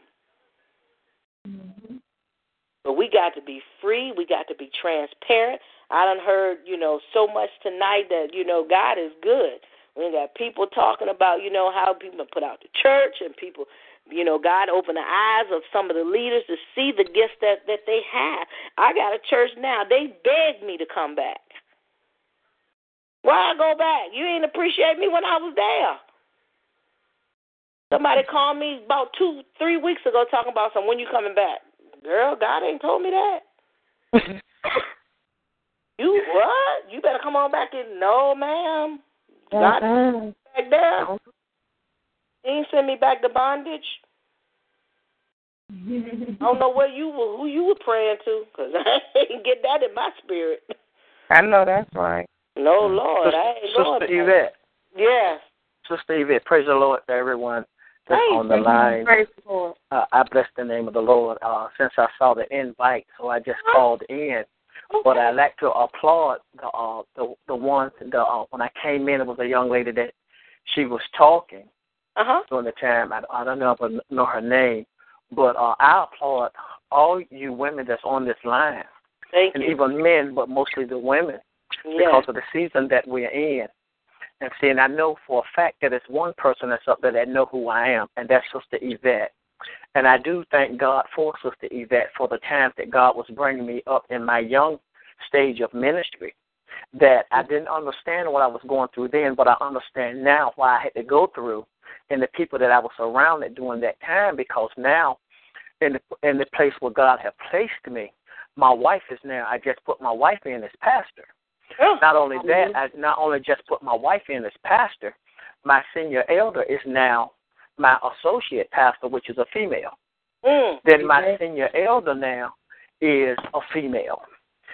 [SPEAKER 1] But we got to be free. We got to be transparent. I done heard, you know, so much tonight that, you know, God is good. We got people talking about, you know, how people put out the church and people, you know, God opened the eyes of some of the leaders to see the gifts that, that they have. I got a church now. They begged me to come back. Why I go back? You didn't appreciate me when I was there. Somebody called me about two, three weeks ago talking about some when you coming back. Girl, God ain't told me that. you what? You better come on back and No, ma'am. God
[SPEAKER 2] Uh-uh.
[SPEAKER 1] back there. He ain't send me back to bondage. I don't know where you were, who you were praying to, because I ain't get that in my spirit.
[SPEAKER 2] I know that's right.
[SPEAKER 1] No, Lord, I ain't going
[SPEAKER 5] Sister
[SPEAKER 1] back.
[SPEAKER 5] Yvette,
[SPEAKER 1] Yes.
[SPEAKER 5] Sister Yvette, praise the Lord to everyone that's
[SPEAKER 1] Praise
[SPEAKER 5] on the line.
[SPEAKER 2] Praise the Lord.
[SPEAKER 5] Uh, I bless the name of the Lord. Uh, since I saw the invite, so I just called in. But I like to applaud the uh, the the ones the uh, when I came in, it was a young lady that she was talking
[SPEAKER 1] Uh huh.
[SPEAKER 5] during the time. I, I don't know if I know her name, but uh, I applaud all you women that's on this line,
[SPEAKER 1] Thank
[SPEAKER 5] and
[SPEAKER 1] you.
[SPEAKER 5] even men, but mostly the women.
[SPEAKER 1] Yes.
[SPEAKER 5] because of the season that we're in. And see, and I know for a fact that it's one person that's up there that know who I am, and that's Sister Yvette. And I do thank God for Sister Yvette for the times that God was bringing me up in my young stage of ministry. That I didn't understand what I was going through then, but I understand now why I had to go through and the people that I was surrounded during that time because now in the in the place where God had placed me, my wife is now I just put my wife in as pastor.
[SPEAKER 1] Oh,
[SPEAKER 5] Not only that, I not only just put my wife in as pastor, my senior elder is now my associate pastor, which is a female.
[SPEAKER 1] mm.
[SPEAKER 5] Then my
[SPEAKER 2] Okay.
[SPEAKER 5] senior elder now is a female.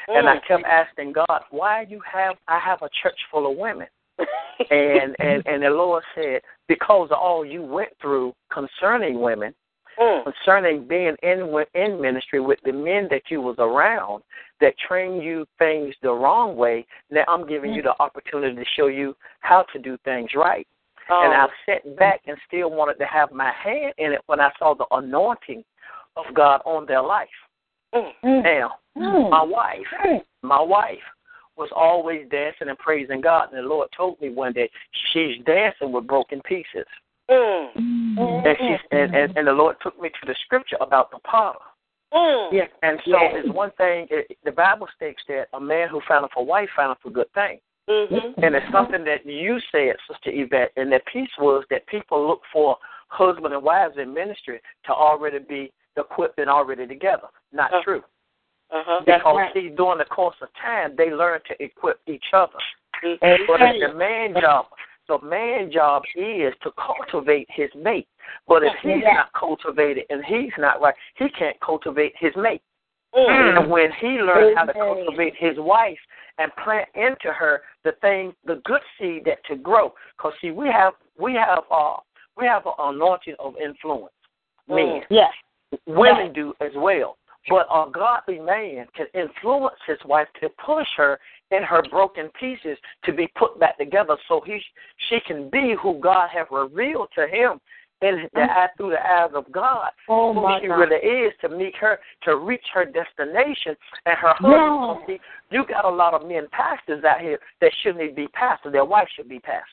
[SPEAKER 5] And I kept asking God, why you have I have a church full of women? and and and the Lord said, because of all you went through concerning women,
[SPEAKER 1] Mm.
[SPEAKER 5] concerning being in in ministry with the men that you was around that trained you things the wrong way. Now I'm giving you the opportunity to show you how to do things right.
[SPEAKER 1] Oh.
[SPEAKER 5] And I sat back and still wanted to have my hand in it when I saw the anointing of God on their life.
[SPEAKER 1] Mm.
[SPEAKER 5] Now, my wife, my wife was always dancing and praising God, and the Lord told me one day she's dancing with broken pieces.
[SPEAKER 1] Mm.
[SPEAKER 5] And she and, and, and the Lord took me to the scripture about the potter.
[SPEAKER 1] Mm.
[SPEAKER 5] Yeah, and so it's one thing. It, the Bible states that a man who found a wife found a good thing,
[SPEAKER 1] Mm-hmm.
[SPEAKER 5] and it's something that you said, Sister Yvette. And that piece was that people look for husband and wives in ministry to already be equipped and already together. Not
[SPEAKER 1] Uh,
[SPEAKER 5] true.
[SPEAKER 1] Uh-huh.
[SPEAKER 5] Because see, during the course of time, they learn to equip each other.
[SPEAKER 1] Mhm.
[SPEAKER 5] But it's the man job. The man job is to cultivate his mate. But if he's not cultivated and he's not right, he can't cultivate his mate.
[SPEAKER 1] Mm.
[SPEAKER 5] And when he learns how to cultivate his wife and plant into her the thing, the good seed that to grow. Because see, we have we have uh we have an anointing of influence. Men,
[SPEAKER 3] Yes.
[SPEAKER 5] women do as well. But a godly man can influence his wife to push her in her broken pieces to be put back together, so he she can be who God has revealed to him in the eye through the eyes of God
[SPEAKER 3] Oh
[SPEAKER 5] who she
[SPEAKER 3] God.
[SPEAKER 5] really is to meet her to reach her destination and her husband. See, you got a lot of men pastors out here that shouldn't be pastors. Their wife should be pastor.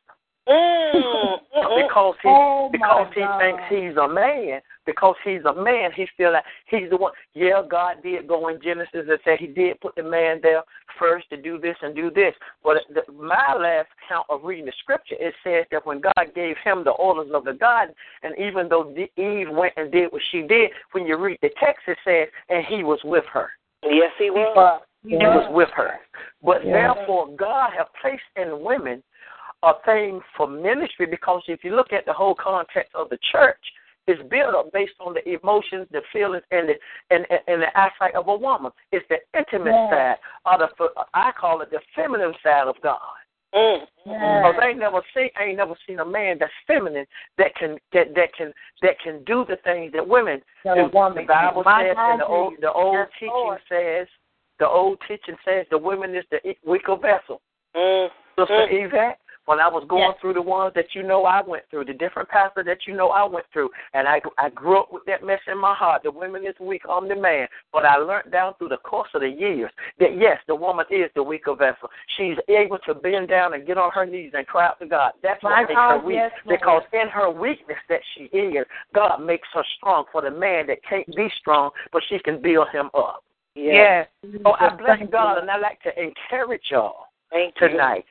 [SPEAKER 1] Mm. Mm.
[SPEAKER 5] Because he
[SPEAKER 3] Oh,
[SPEAKER 5] because he
[SPEAKER 3] God.
[SPEAKER 5] thinks he's a man. Because he's a man, he still like he's the one. Yeah, God did go in Genesis and say he did put the man there first to do this and do this. But the, my last count of reading the scripture, it says that when God gave him the orders of the garden, and even though Eve went and did what she did, when you read the text, it says, and he was with her.
[SPEAKER 1] Yes, he was.
[SPEAKER 3] But,
[SPEAKER 5] He was with her. But
[SPEAKER 3] Yeah.
[SPEAKER 5] therefore, God have placed in women a thing for ministry because if you look at the whole context of the church, it's built up based on the emotions, the feelings, and the and, and, and the eyesight of a woman. It's the intimate
[SPEAKER 3] Yeah.
[SPEAKER 5] side, or the I call it the feminine side of God.
[SPEAKER 1] Mm.
[SPEAKER 5] Because I ain't never seen I ain't never seen a man that's feminine that can that that can that can do the things that women
[SPEAKER 3] That
[SPEAKER 5] do.
[SPEAKER 3] woman
[SPEAKER 5] the Bible says and the old the old
[SPEAKER 3] Yes,
[SPEAKER 5] teaching
[SPEAKER 3] Lord.
[SPEAKER 5] says the old teaching says the woman is the weaker vessel.
[SPEAKER 1] Mm.
[SPEAKER 5] Sister
[SPEAKER 1] Mm.
[SPEAKER 5] Yvette, when I was going
[SPEAKER 3] Yes.
[SPEAKER 5] through the ones that you know I went through, the different pastors that you know I went through, and I I grew up with that mess in my heart. The women is weak, I'm the man. But I learned down through the course of the years that yes, the woman is the weaker vessel. She's able to bend down and get on her knees and cry out to God. That's
[SPEAKER 3] why
[SPEAKER 5] makes her weak.
[SPEAKER 3] yes,
[SPEAKER 5] because in her weakness that she is, God makes her strong for the man that can't be strong, but she can build him up.
[SPEAKER 1] Yes.
[SPEAKER 5] So I bless God and I like to encourage y'all
[SPEAKER 1] Thank
[SPEAKER 5] tonight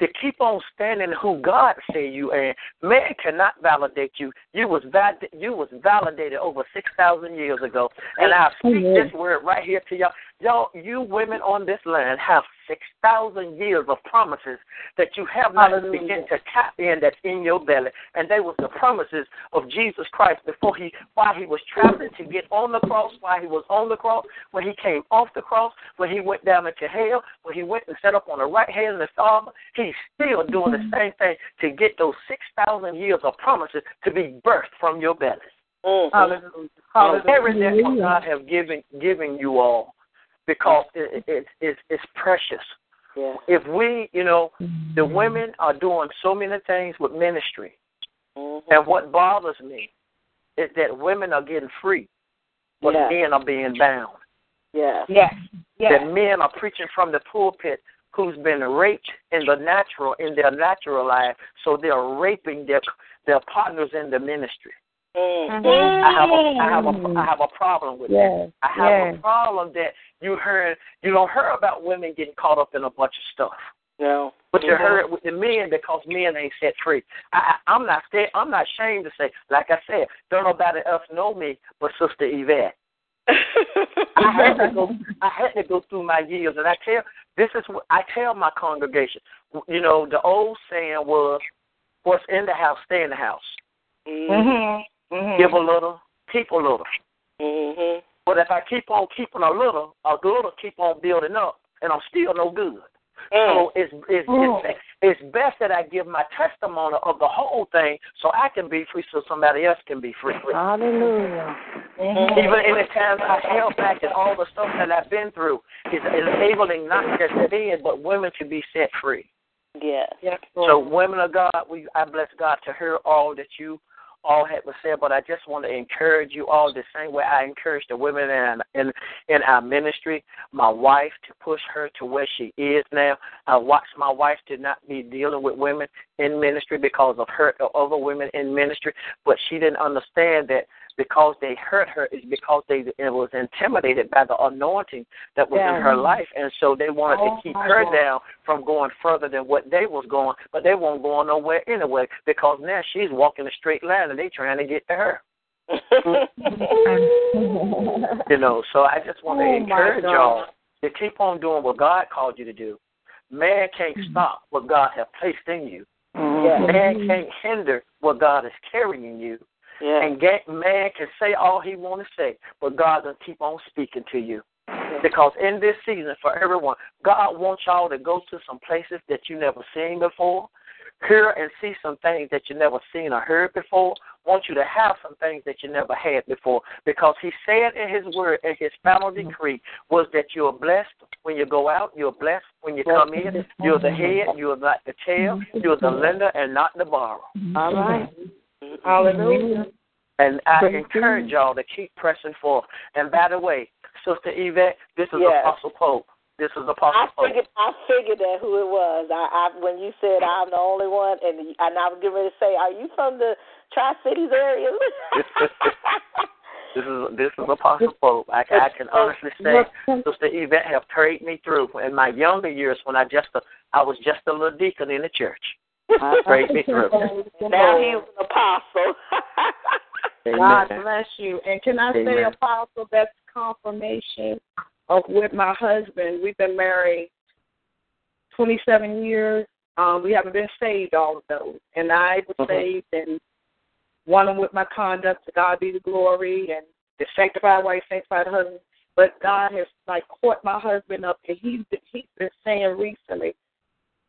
[SPEAKER 5] to keep on standing who God say you are. Man cannot validate you. You was val- you was validated over six thousand years ago. And I speak this word right here to y'all. Y'all, you women on this land have six thousand years of promises that you have not
[SPEAKER 3] Hallelujah.
[SPEAKER 5] begun to tap in that's in your belly. And they was the promises of Jesus Christ before he while he was traveling to get on the cross, while he was on the cross, when he came off the cross, when he went down into hell, when he went and set up on the right hand of the Father, he's still doing the same thing to get those six thousand years of promises to be birthed from your belly.
[SPEAKER 1] Mm.
[SPEAKER 3] Hallelujah.
[SPEAKER 5] Everything what God have given given you all because it, it, it's it's precious.
[SPEAKER 1] Yes.
[SPEAKER 5] If we, you know, the women are doing so many things with ministry,
[SPEAKER 1] Mhm.
[SPEAKER 5] and what bothers me is that women are getting free, but
[SPEAKER 1] Yeah.
[SPEAKER 5] men are being bound.
[SPEAKER 1] Yes.
[SPEAKER 3] Yes. Yes.
[SPEAKER 5] That men are preaching from the pulpit who's been raped in the natural in their natural life, so they're raping their their partners in the ministry.
[SPEAKER 1] Mm.
[SPEAKER 5] I have a I have a I have a problem with that. I have
[SPEAKER 3] yes.
[SPEAKER 5] a problem that you heard you don't hear about women getting caught up in a bunch of stuff.
[SPEAKER 1] No.
[SPEAKER 5] But you
[SPEAKER 1] Mhm.
[SPEAKER 5] heard it with the men because men ain't set free. I, I I'm not scared I'm not ashamed to say, like I said, don't nobody else know me but Sister Yvette. I had to go I had to go through my years and I tell this is what I tell my congregation. You know, the old saying was what's in the house, stay in the house.
[SPEAKER 1] Mhm.
[SPEAKER 3] Mhm. Mhm.
[SPEAKER 5] Give a little, keep a little.
[SPEAKER 1] Mhm.
[SPEAKER 5] But if I keep on keeping a little, a little keep on building up. and I'm still no good.
[SPEAKER 1] Mm.
[SPEAKER 5] So it's it's,
[SPEAKER 1] Mm.
[SPEAKER 5] it's it's best that I give my testimony of the whole thing so I can be free so somebody else can be free.
[SPEAKER 3] Hallelujah.
[SPEAKER 5] Even in the times I held back and all the stuff that I've been through is enabling not just men but women to be set free.
[SPEAKER 1] Yes.
[SPEAKER 2] Yes,
[SPEAKER 5] So women of God, we I bless God to hear all that you all had to say, but I just want to encourage you all the same way I encourage the women in in in our ministry, my wife to push her to where she is now. I watched my wife to not be dealing with women in ministry because of hurt or other women in ministry, but she didn't understand that because they hurt her is because they it was intimidated by the anointing that was in her life, and so they wanted
[SPEAKER 2] Oh,
[SPEAKER 5] to keep her
[SPEAKER 2] God.
[SPEAKER 5] down from going further than what they was going, but they weren't going nowhere anyway because now she's walking a straight line and they trying to get to her. You know, so I just want to
[SPEAKER 2] Oh,
[SPEAKER 5] encourage y'all to keep on doing what God called you to do. Man can't
[SPEAKER 2] Mm-hmm.
[SPEAKER 5] stop what God has placed in you. Man can't hinder what God is carrying you.
[SPEAKER 1] Yes.
[SPEAKER 5] And get, man can say all he want to say, but God will keep on speaking to you. Because in this season, for everyone, God wants y'all to go to some places that you never seen before, hear and see some things that you never seen or heard before. Want you to have some things that you never had before. Because He said in His Word, and His final decree was that you're blessed when you go out, you're blessed when you come in, you're the head, you're not the tail, you're the lender and not the borrower.
[SPEAKER 2] All right. Hallelujah. Mm-hmm.
[SPEAKER 5] And I
[SPEAKER 2] Praise
[SPEAKER 5] encourage y'all to keep pressing forth. And by the way, Sister Yvette, this is
[SPEAKER 1] Yes.
[SPEAKER 5] Apostle Pope. This is Apostle
[SPEAKER 1] I
[SPEAKER 5] Pope.
[SPEAKER 1] I figured that who it was. I, I when you said I'm the only one, and and I was getting ready to say, are you from the Tri Cities area?
[SPEAKER 5] This is this is Apostle Pope. I, I can honestly say, Sister Yvette have carried me through. In my younger years, when I just a, I was just a little deacon in the church, carried me through.
[SPEAKER 1] now he's an apostle.
[SPEAKER 2] God bless you. And can I say, Apostle, that's confirmation of with my husband. We've been married 27 years. Um, we haven't been saved all of those. And I was
[SPEAKER 5] Mhm.
[SPEAKER 2] saved and one with my conduct. To God be the glory. And the sanctified wife, sanctified husband. But God has like caught my husband up, and he's been, he's been saying recently,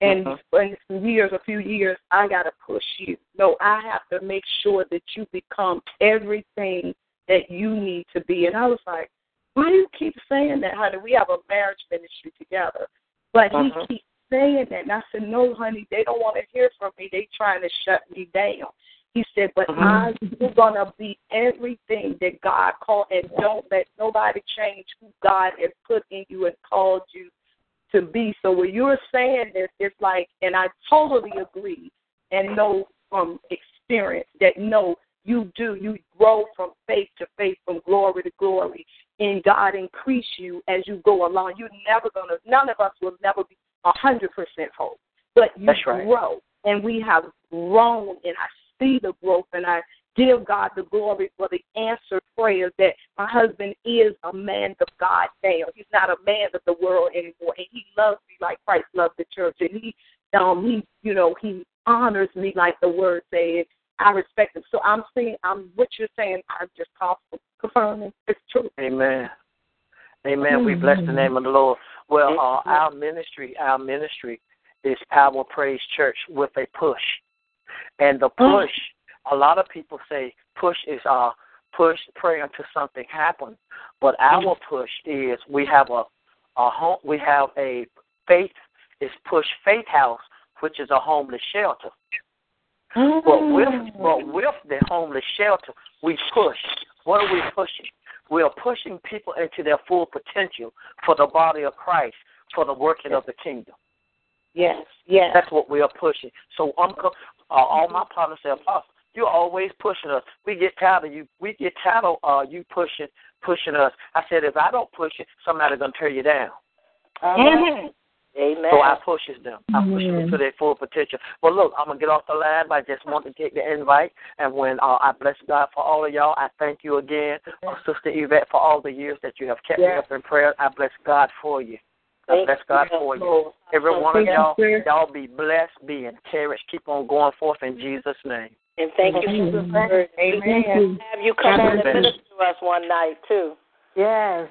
[SPEAKER 2] and in some years, a few years, I gotta push you. No, I have to make sure that you become everything that you need to be. And I was like, why do you keep saying that, honey? We have a marriage ministry together. But
[SPEAKER 5] Mhm.
[SPEAKER 2] he keeps saying that. And I said, no, honey, they don't want to hear from me. They trying to shut me down. He said, but
[SPEAKER 5] Mhm.
[SPEAKER 2] I, you're going to be everything that God called, and don't let nobody change who God has put in you and called you to be. So when you're saying this, it's like, and I totally agree and know from experience that no, you do. You grow from faith to faith, from glory to glory, and God increase you as you go along. You're never gonna. None of us will never be a hundred percent whole, but you
[SPEAKER 5] right.
[SPEAKER 2] grow, and we have grown, and I see the growth, and I give God the glory for the answered prayers that my husband is a man of God now. He's not a man of the world anymore, and he loves me like Christ loved the church, and he, um, he, you know, he honors me like the word says. I respect him. So I'm saying, I'm what you're saying. I'm just confirming it's true.
[SPEAKER 5] Amen. Amen. We bless the name of the Lord. Well, uh, our ministry, our ministry is Power Praise Church with a push, and the push. A lot of people say push is uh push pray until something happens, but our push is we have a a home. We have a faith is push faith house, which is a homeless shelter. But with but with the homeless shelter, we push. What are we pushing? We are pushing people into their full potential for the body of Christ, for the working of the kingdom.
[SPEAKER 2] Yes, yes.
[SPEAKER 5] That's what we are pushing. So I'm uh, all my partners say, Apostle, you're always pushing us. We get tired of you. We get tired of uh, you pushing pushing us. I said, if I don't push it, somebody's gonna tear you down.
[SPEAKER 1] Amen. Amen.
[SPEAKER 5] So I pushes them. I push them to their full potential. But look, I'm gonna get off the line. But I just want to take the invite, and when uh, I bless God for all of y'all, I thank you again, uh, Sister Yvette, for all the years that you have kept me up in prayer. I bless God for you. I
[SPEAKER 1] Thank
[SPEAKER 5] bless God
[SPEAKER 1] you,
[SPEAKER 5] for you.
[SPEAKER 2] Lord.
[SPEAKER 5] Every one of
[SPEAKER 2] you,
[SPEAKER 5] y'all, y'all be blessed, be encouraged. Keep on going forth in Jesus' name.
[SPEAKER 1] And thank you for the
[SPEAKER 2] Amen.
[SPEAKER 1] Have you come on and
[SPEAKER 5] Amen.
[SPEAKER 1] minister to us one night too.
[SPEAKER 3] Yes.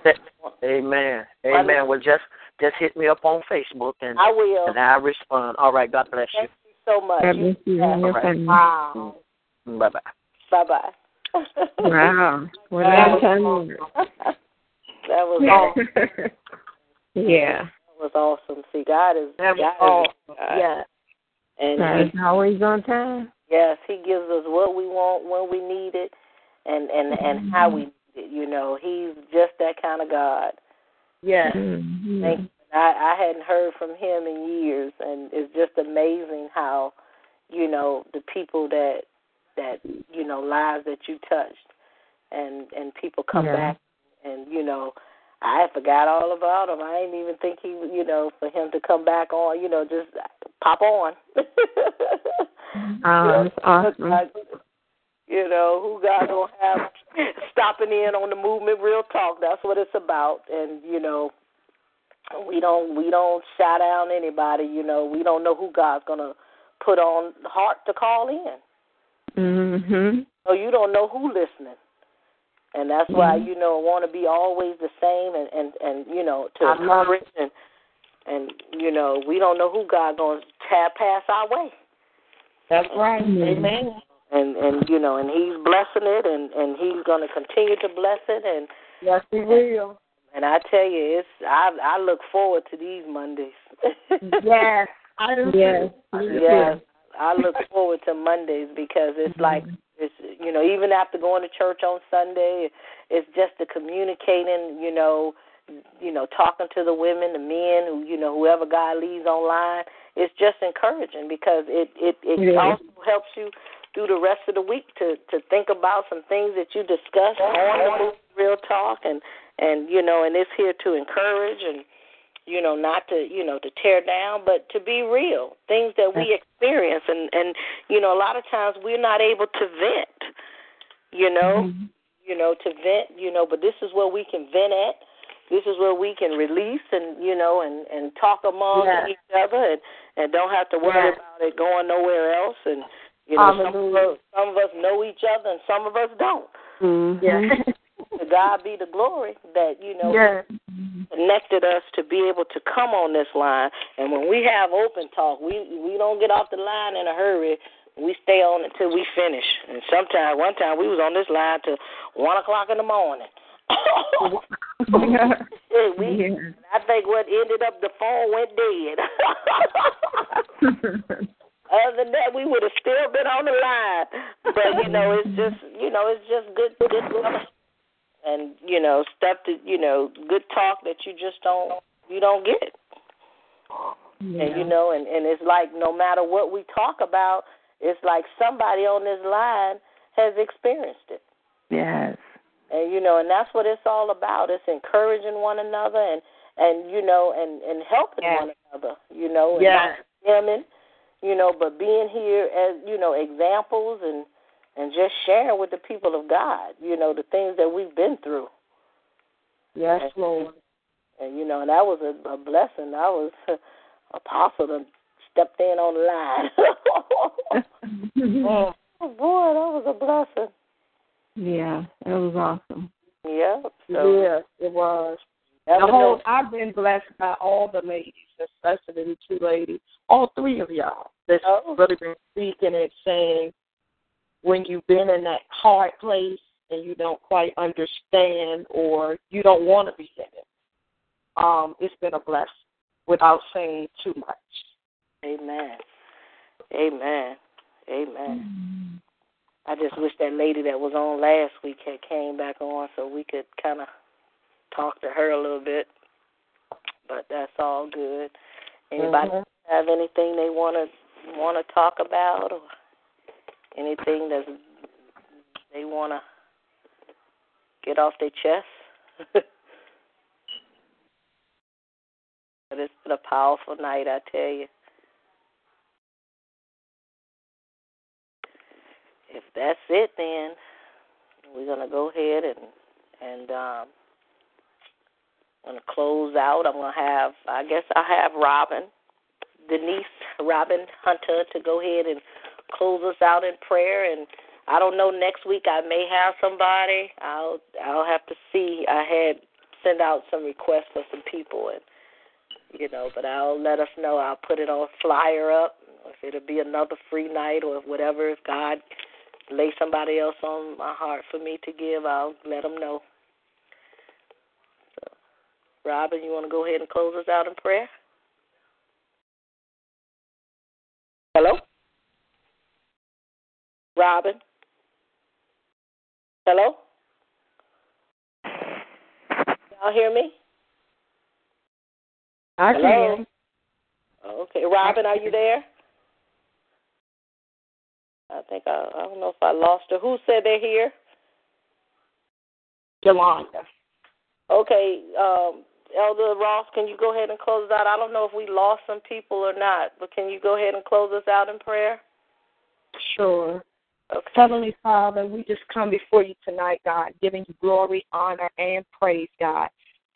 [SPEAKER 5] Amen. Amen. Well, just just hit me up on Facebook and
[SPEAKER 1] I will.
[SPEAKER 5] and I respond. All right. God bless
[SPEAKER 1] you. Thank you so much.
[SPEAKER 4] God bless you and your family.
[SPEAKER 1] Wow.
[SPEAKER 5] Bye bye.
[SPEAKER 1] Bye bye.
[SPEAKER 4] wow. What a time.
[SPEAKER 1] that was awesome.
[SPEAKER 4] yeah.
[SPEAKER 1] That was awesome. See, God is
[SPEAKER 4] that was
[SPEAKER 1] God
[SPEAKER 4] awesome.
[SPEAKER 1] Is, yeah. And
[SPEAKER 4] God is always on time.
[SPEAKER 1] Yes, He gives us what we want when we need it, and and and mm-hmm. how we need it. You know, He's just that kind of God.
[SPEAKER 2] Yes.
[SPEAKER 4] Mm-hmm.
[SPEAKER 1] Thank you. I, I hadn't heard from Him in years, and it's just amazing how, you know, the people that that you know lives that you touched, and and people come
[SPEAKER 4] yeah.
[SPEAKER 1] back, and you know. I forgot all about him. I didn't even think he, you know, for him to come back on, you know, just pop on.
[SPEAKER 4] oh, that's awesome.
[SPEAKER 1] You know, who God gonna have stopping in on the movement real talk. That's what it's about. And, you know, we don't we don't shout down anybody, you know, we don't know who God's gonna put on heart to call in.
[SPEAKER 4] Mhm.
[SPEAKER 1] So you don't know who listening. And that's why,
[SPEAKER 4] mm-hmm.
[SPEAKER 1] you know, want to be always the same and, and, and you know, to encourage and and you know, we don't know who God gonna tab pass our way.
[SPEAKER 2] That's right.
[SPEAKER 4] Mm-hmm.
[SPEAKER 2] Amen.
[SPEAKER 1] And and you know and he's blessing it and and he's going to continue to bless it and
[SPEAKER 2] yes he will.
[SPEAKER 1] And i tell you it's i i look forward to these mondays.
[SPEAKER 2] Yes. I do
[SPEAKER 4] yes
[SPEAKER 1] yes. I look forward to mondays because it's like it's you know even after going to church on sunday it's just the communicating you know you know talking to the women the men who you know whoever god leads online it's just encouraging because it it it
[SPEAKER 4] yeah.
[SPEAKER 1] also helps you through the rest of the week to to think about some things that you discussed on the Real Talk, and and you know, and it's here to encourage and you know not to you know to tear down, but to be real things that we experience, and and you know a lot of times we're not able to vent, you know,
[SPEAKER 4] mm-hmm.
[SPEAKER 1] you know to vent, you know, but this is where we can vent at. This is where we can release and you know and and talk among
[SPEAKER 2] yeah.
[SPEAKER 1] each other and and don't have to worry
[SPEAKER 2] yeah.
[SPEAKER 1] about it going nowhere else and you know, some of, us, some of us know each other and some of us don't.
[SPEAKER 4] Mm-hmm.
[SPEAKER 1] Yeah. to God be the glory that, you know,
[SPEAKER 2] yeah.
[SPEAKER 1] connected us to be able to come on this line. And when we have open talk, we we don't get off the line in a hurry. We stay on until we finish. And sometimes, one time, we was on this line till one o'clock in the morning. Oh. we,
[SPEAKER 4] yeah.
[SPEAKER 1] I think what ended up the phone went dead. Other than that, we would have still been on the line. But you know, it's just you know, it's just good good and you know stuff that you know good talk that you just don't you don't get.
[SPEAKER 4] Yeah.
[SPEAKER 1] And you know, and and it's like no matter what we talk about, it's like somebody on this line has experienced it.
[SPEAKER 3] Yes.
[SPEAKER 1] And you know, and that's what it's all about. It's encouraging one another and and you know and and helping
[SPEAKER 2] yes.
[SPEAKER 1] one another. You know, and
[SPEAKER 2] yes.
[SPEAKER 1] not condemning you know, but being here as, you know, examples and and just sharing with the people of God, you know, the things that we've been through.
[SPEAKER 2] Yes,
[SPEAKER 1] and,
[SPEAKER 2] Lord.
[SPEAKER 1] And you know, and that was a, a blessing. I was a apostle and stepped in on the line. oh boy, that was a blessing.
[SPEAKER 4] Yeah, it was awesome.
[SPEAKER 1] Yeah. So.
[SPEAKER 2] Yes, it was.
[SPEAKER 1] The
[SPEAKER 2] whole, I've been blessed by all the ladies, especially the two ladies, all three of y'all that's
[SPEAKER 1] oh.
[SPEAKER 2] really been speaking and saying when you've been in that hard place and you don't quite understand or you don't want to be in it. Um, it's been a blessing without saying too much.
[SPEAKER 1] Amen. Amen. Amen. I just wish that lady that was on last week had came back on so we could kind of talk to her a little bit. But that's all good. Anybody
[SPEAKER 2] mm-hmm.
[SPEAKER 1] have anything they want to want to talk about, or anything that they want to get off their chest? but it's been a powerful night, I tell you. That's it, then we're gonna go ahead and and um, gonna close out. I'm gonna have, I guess, I have Robin, Denise, Robin Hunter, to go ahead and close us out in prayer. And I don't know. Next week I may have somebody. I'll I'll have to see. I had sent out some requests for some people, and you know, but I'll let us know. I'll put it on flyer up if it'll be another free night or whatever. If God lay somebody else on my heart for me to give, I'll let them know. So, Robin, you want to go ahead and close us out in prayer? Hello? Robin? Hello? Y'all hear me?
[SPEAKER 2] I
[SPEAKER 1] Hello?
[SPEAKER 2] can.
[SPEAKER 1] Okay, Robin, are you there? I think I I don't know if I lost her. Who said they're here?
[SPEAKER 2] Yolanda.
[SPEAKER 1] Okay, um, Elder Ross, can you go ahead and close us out? I don't know if we lost some people or not, but can you go ahead and close us out in prayer?
[SPEAKER 2] Sure.
[SPEAKER 1] Okay.
[SPEAKER 2] Heavenly Father, we just come before you tonight, God, giving you glory, honor, and praise, God.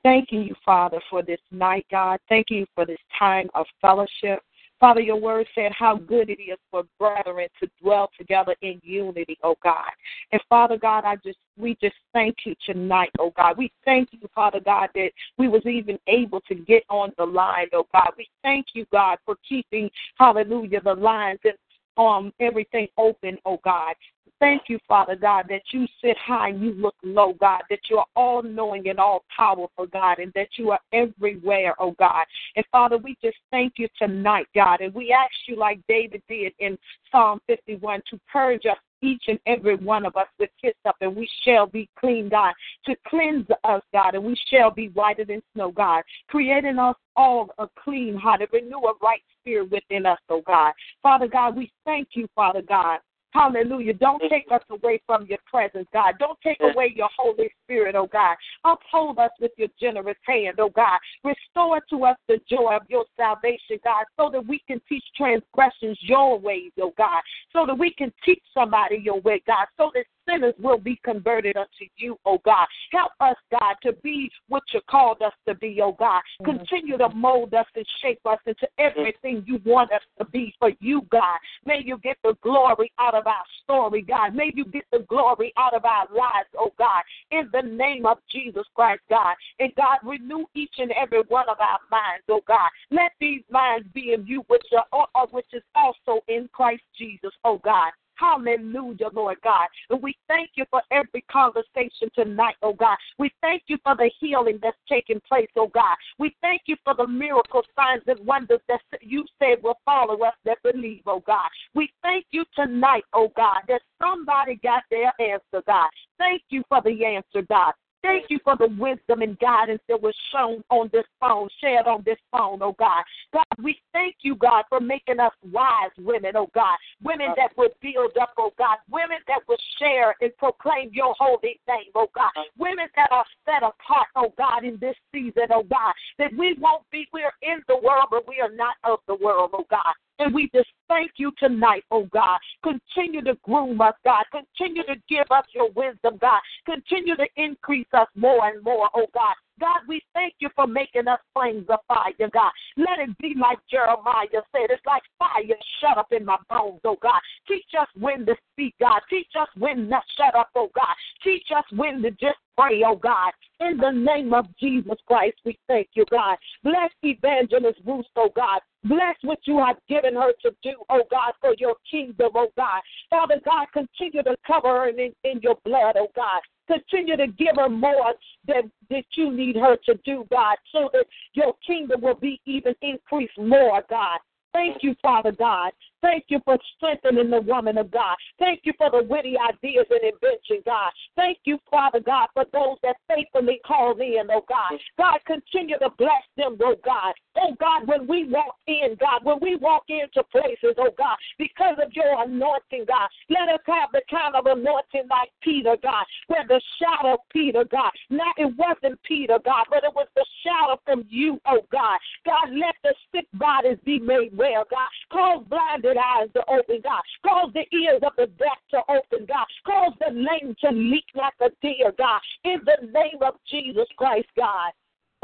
[SPEAKER 2] Thanking you, Father, for this night, God. Thank you for this time of fellowship. Father, your word said how good it is for brethren to dwell together in unity, oh God. And Father God, I just we just thank you tonight, oh God. We thank you, Father God, that we was even able to get on the line, oh God. We thank you, God, for keeping, hallelujah, the lines and um everything open, oh God. Thank you, Father God, that you sit high and you look low, God, that you are all knowing and all powerful, God, and that you are everywhere, oh God. And Father, we just thank you tonight, God, and we ask you, like David did in Psalm 51, to purge us each and every one of us with hyssop, and we shall be clean, God, to cleanse us, God, and we shall be whiter than snow, God, creating us all a clean heart and renew a right spirit within us, oh God. Father God, we thank you, Father God. Hallelujah. Don't take us away from your presence, God. Don't take away your Holy Spirit, oh God. Uphold us with your generous hand, oh God. Restore to us the joy of your salvation, God, so that we can teach transgressions your ways, oh God. So that we can teach somebody your way, God. So that sinners will be converted unto you, oh God. Help us, God, to be what you called us to be, oh God. Continue to mold us and shape us into everything you want us to be for you, God. May you get the glory out of our story, God. May you get the glory out of our lives, oh God. In the name of Jesus Christ, God. And God, renew each and every one of our minds, oh God. Let these minds be in you, which are, which is also in Christ Jesus, oh God. Hallelujah, Lord God. And we thank you for every conversation tonight, oh God. We thank you for the healing that's taking place, oh God. We thank you for the miracle signs and wonders that you said will follow us that believe, oh God. We thank you tonight, oh God, that somebody got their answer, God. Thank you for the answer, God. Thank you for the wisdom and guidance that was shown on this phone, shared on this phone, oh God. God, we thank you, God, for making us wise women, oh God. Women that would build up, oh God. Women that would share and proclaim your holy name, oh God. Women that are set apart, oh God, in this season, oh God. That we won't be, we're in the world, but we are not of the world, oh God. And we just thank you tonight, oh God. Continue to groom us, God. Continue to give us your wisdom, God. Continue to increase us more and more, oh God. God, we thank you for making us flames of fire, God. Let it be like Jeremiah said. It's like fire shut up in my bones, oh God. Teach us when to speak, God. Teach us when to shut up, oh God. Teach us when to just pray, oh God. In the name of Jesus Christ, we thank you, God. Bless Evangelist Ruth, oh God. Bless what you have given her to do, oh God, for your kingdom, oh God. Father God, continue to cover her in, in your blood, oh God. Continue to give her more than that you need her to do, God, so that your kingdom will be even increased more, God. Thank you, Father God. Thank you for strengthening the woman of God. Thank you for the witty ideas and invention, God. Thank you, Father God, for those that faithfully call in, oh God. God, continue to bless them, oh God. Oh God, when we walk in, God, when we walk into places, oh God, because of your anointing, God, let us have the kind of anointing like Peter, God, where the shadow of Peter, God, not it wasn't Peter, God, but it was the shadow from you, oh God. God, let the sick bodies be made well, God. Cause blinded eyes to open, God. Cause the ears of the deaf to open, God. Cause the lame to leap like a deer, God. In the name of Jesus Christ, God.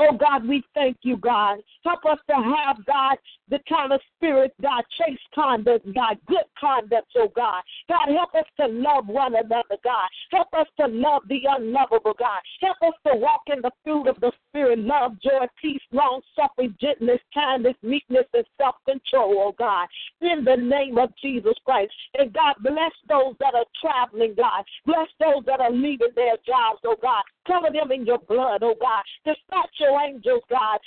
[SPEAKER 2] Oh God, we thank you, God. Help us to have, God, the kind of spirit, God, chase conduct, God, good conduct, oh God. God, help us to love one another, God. Help us to love the unlovable, God. Help us to walk in the fruit of the Spirit love, joy, peace, long suffering, gentleness, kindness, meekness, and self control, oh God. In the name of Jesus Christ. And God, bless those that are traveling, God. Bless those that are leaving their jobs, oh God. Cover them in your blood, oh God. Dispatch your angels, God.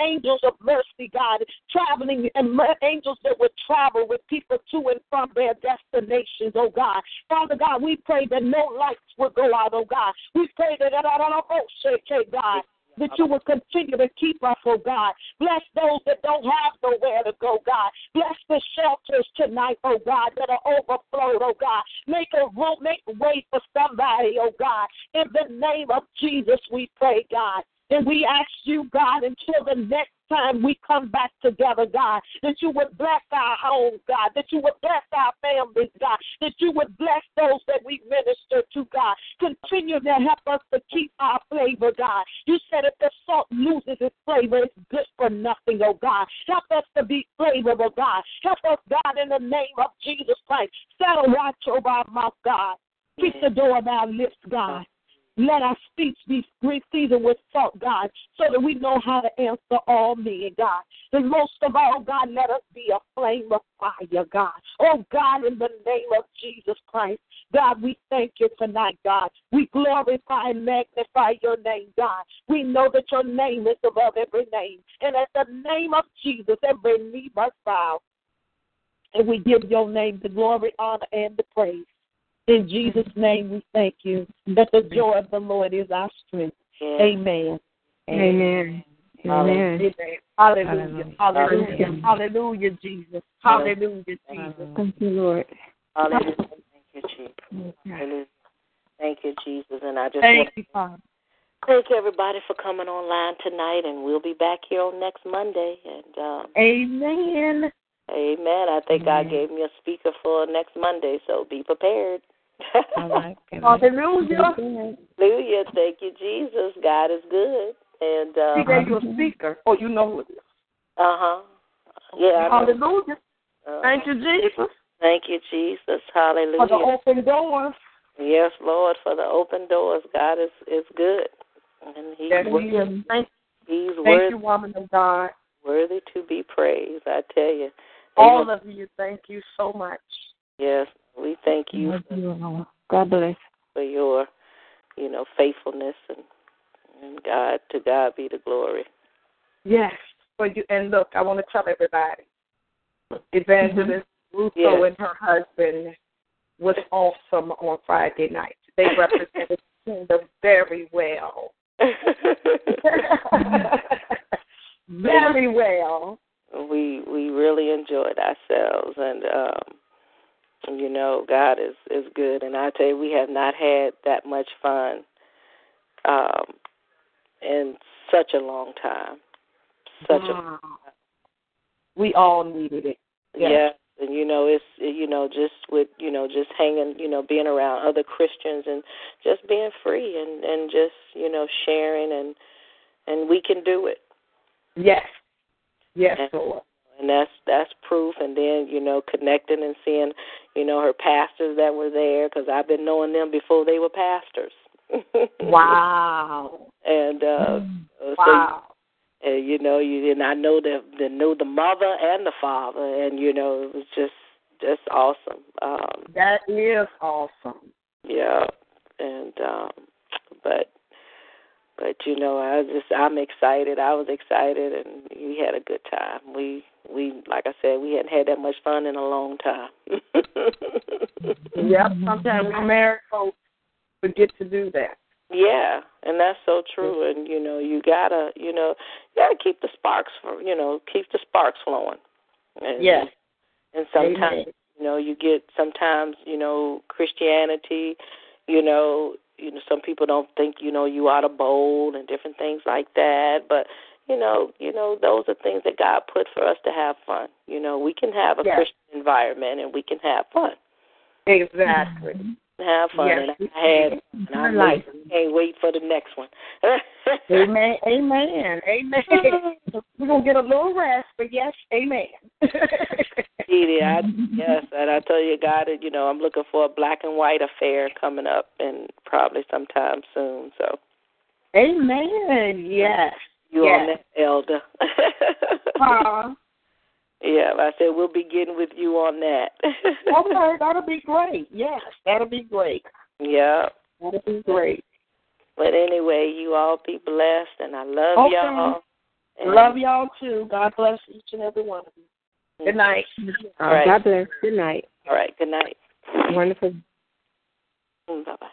[SPEAKER 2] Angels of mercy, God. Traveling and angels that would travel with people to and from their destinations, oh God. Father God, we pray that no lights will go out, oh God. We pray that, our own hope, okay, God, that you will continue to keep us, oh God. Bless those that don't have nowhere to go, God. Bless the shelters tonight, oh God, that are overflowed, oh God. Make a room, make way for somebody, oh God. In the name of Jesus, we pray, God. And we ask you, God, until the next time we come back together, God, that you would bless our homes, God, that you would bless our families, God, that you would bless those that we minister to, God. Continue to help us to keep our flavor, God. You said if the salt loses its flavor, it's good for nothing, oh God. Help us to be flavorful, God. Help us, God, in the name of Jesus Christ. Set a watch over our mouth, God. Keep the door of our lips, God. Let our speech be seasoned with salt, God, so that we know how to answer all men, God. And most of all, God, let us be a flame of fire, God. Oh, God, in the name of Jesus Christ, God, we thank you tonight, God. We glorify and magnify your name, God. We know that your name is above every name. And at the name of Jesus, every knee must bow. And we give your name the glory, honor, and the praise. In Jesus' name, we thank you that the joy of the Lord is our strength. Amen.
[SPEAKER 4] Amen. Amen.
[SPEAKER 2] Hallelujah. Hallelujah. Hallelujah, Jesus. Hallelujah, Jesus.
[SPEAKER 4] Thank you, Lord.
[SPEAKER 1] Hallelujah. Thank you, Jesus. Thank you, Jesus. And I just
[SPEAKER 2] thank you, Father.
[SPEAKER 1] Thank you everybody for coming online tonight, and we'll be back here on next Monday. And um,
[SPEAKER 2] Amen.
[SPEAKER 1] Amen. I think
[SPEAKER 4] Amen.
[SPEAKER 1] God gave me a speaker for next Monday, so be prepared.
[SPEAKER 4] Hallelujah.
[SPEAKER 1] Hallelujah. Thank you, Jesus. God is good. And uh
[SPEAKER 2] He gave you a speaker. Oh, you know who it is.
[SPEAKER 1] Uh huh. Yeah.
[SPEAKER 2] Hallelujah.
[SPEAKER 1] Uh,
[SPEAKER 2] Thank you, Jesus,
[SPEAKER 1] Thank you, Jesus. Hallelujah.
[SPEAKER 2] For the open doors.
[SPEAKER 1] Yes, Lord, for the open doors. God is is good, and He's
[SPEAKER 2] Yes,
[SPEAKER 1] worthy.
[SPEAKER 2] He is. Thank,
[SPEAKER 1] He's
[SPEAKER 2] thank
[SPEAKER 1] worthy,
[SPEAKER 2] you, woman of God.
[SPEAKER 1] worthy to be praised. I tell you. They
[SPEAKER 2] All
[SPEAKER 1] will-
[SPEAKER 2] of you, thank you so much.
[SPEAKER 1] yes, we thank you for,
[SPEAKER 4] God bless.
[SPEAKER 1] for your, you know, faithfulness and and God to God be the glory.
[SPEAKER 2] Yes, for you. And look, I want to tell everybody, Evangelist Russo
[SPEAKER 1] Yes.
[SPEAKER 2] and her husband was awesome on Friday night. They represented the kingdom very well. very well.
[SPEAKER 1] we we really enjoyed ourselves and um you know god is is good and i tell you we have not had that much fun um in such a long time such a.
[SPEAKER 2] We all needed it. Yes.
[SPEAKER 1] yeah and you know it's you know just with you know just hanging you know being around other christians and just being free and and just you know sharing and and we can do it
[SPEAKER 2] Yes. Yes,
[SPEAKER 1] And-
[SPEAKER 2] Lord.
[SPEAKER 1] And that's that's proof and then you know connecting and seeing you know her pastors that were there because i've been knowing them before they were pastors
[SPEAKER 2] Wow.
[SPEAKER 1] and uh so
[SPEAKER 2] Wow.
[SPEAKER 1] uh, you know you and i know the the know the mother and the father and you know it was just just awesome um
[SPEAKER 2] That is awesome.
[SPEAKER 1] yeah and um but but you know i just i'm excited i was excited and we had a good time we we like i said we hadn't had that much fun in a long time
[SPEAKER 2] Yep. Sometimes we married folks forget to do that.
[SPEAKER 1] yeah and that's so true and you know you gotta you know you gotta keep the sparks for you know keep the sparks flowing and,
[SPEAKER 2] Yes.
[SPEAKER 1] and sometimes
[SPEAKER 2] Amen.
[SPEAKER 1] you know you get sometimes you know christianity you know you know some people don't think you know you ought to bowl and different things like that but you know you know those are things that god put for us to have fun you know we can have a
[SPEAKER 2] Yes.
[SPEAKER 1] christian environment and we can have fun
[SPEAKER 2] Exactly.
[SPEAKER 1] Have fun.
[SPEAKER 2] Yes,
[SPEAKER 1] and I had. And I
[SPEAKER 2] life.
[SPEAKER 1] can't wait for the next one.
[SPEAKER 2] amen. Amen. Amen. We're gonna get a little rest, but yes, amen.
[SPEAKER 1] Edie, I, yes, and I tell you, God, it, you know, I'm looking for a black and white affair coming up, and probably sometime soon. So.
[SPEAKER 2] Amen. Yes.
[SPEAKER 1] You
[SPEAKER 2] yes.
[SPEAKER 1] on that, Elder?
[SPEAKER 2] uh,
[SPEAKER 1] yeah, I said we'll begin with you on that.
[SPEAKER 2] okay, that'll be great. Yes, that'll be great.
[SPEAKER 1] Yeah.
[SPEAKER 2] That'll be great.
[SPEAKER 1] But anyway, you all be blessed, and I love
[SPEAKER 2] okay.
[SPEAKER 1] y'all. And
[SPEAKER 2] love y'all too. God bless each and every one of you. Good night.
[SPEAKER 1] All right.
[SPEAKER 4] God bless. Good night.
[SPEAKER 1] All right. Good night.
[SPEAKER 4] Wonderful.
[SPEAKER 1] Mm, bye bye.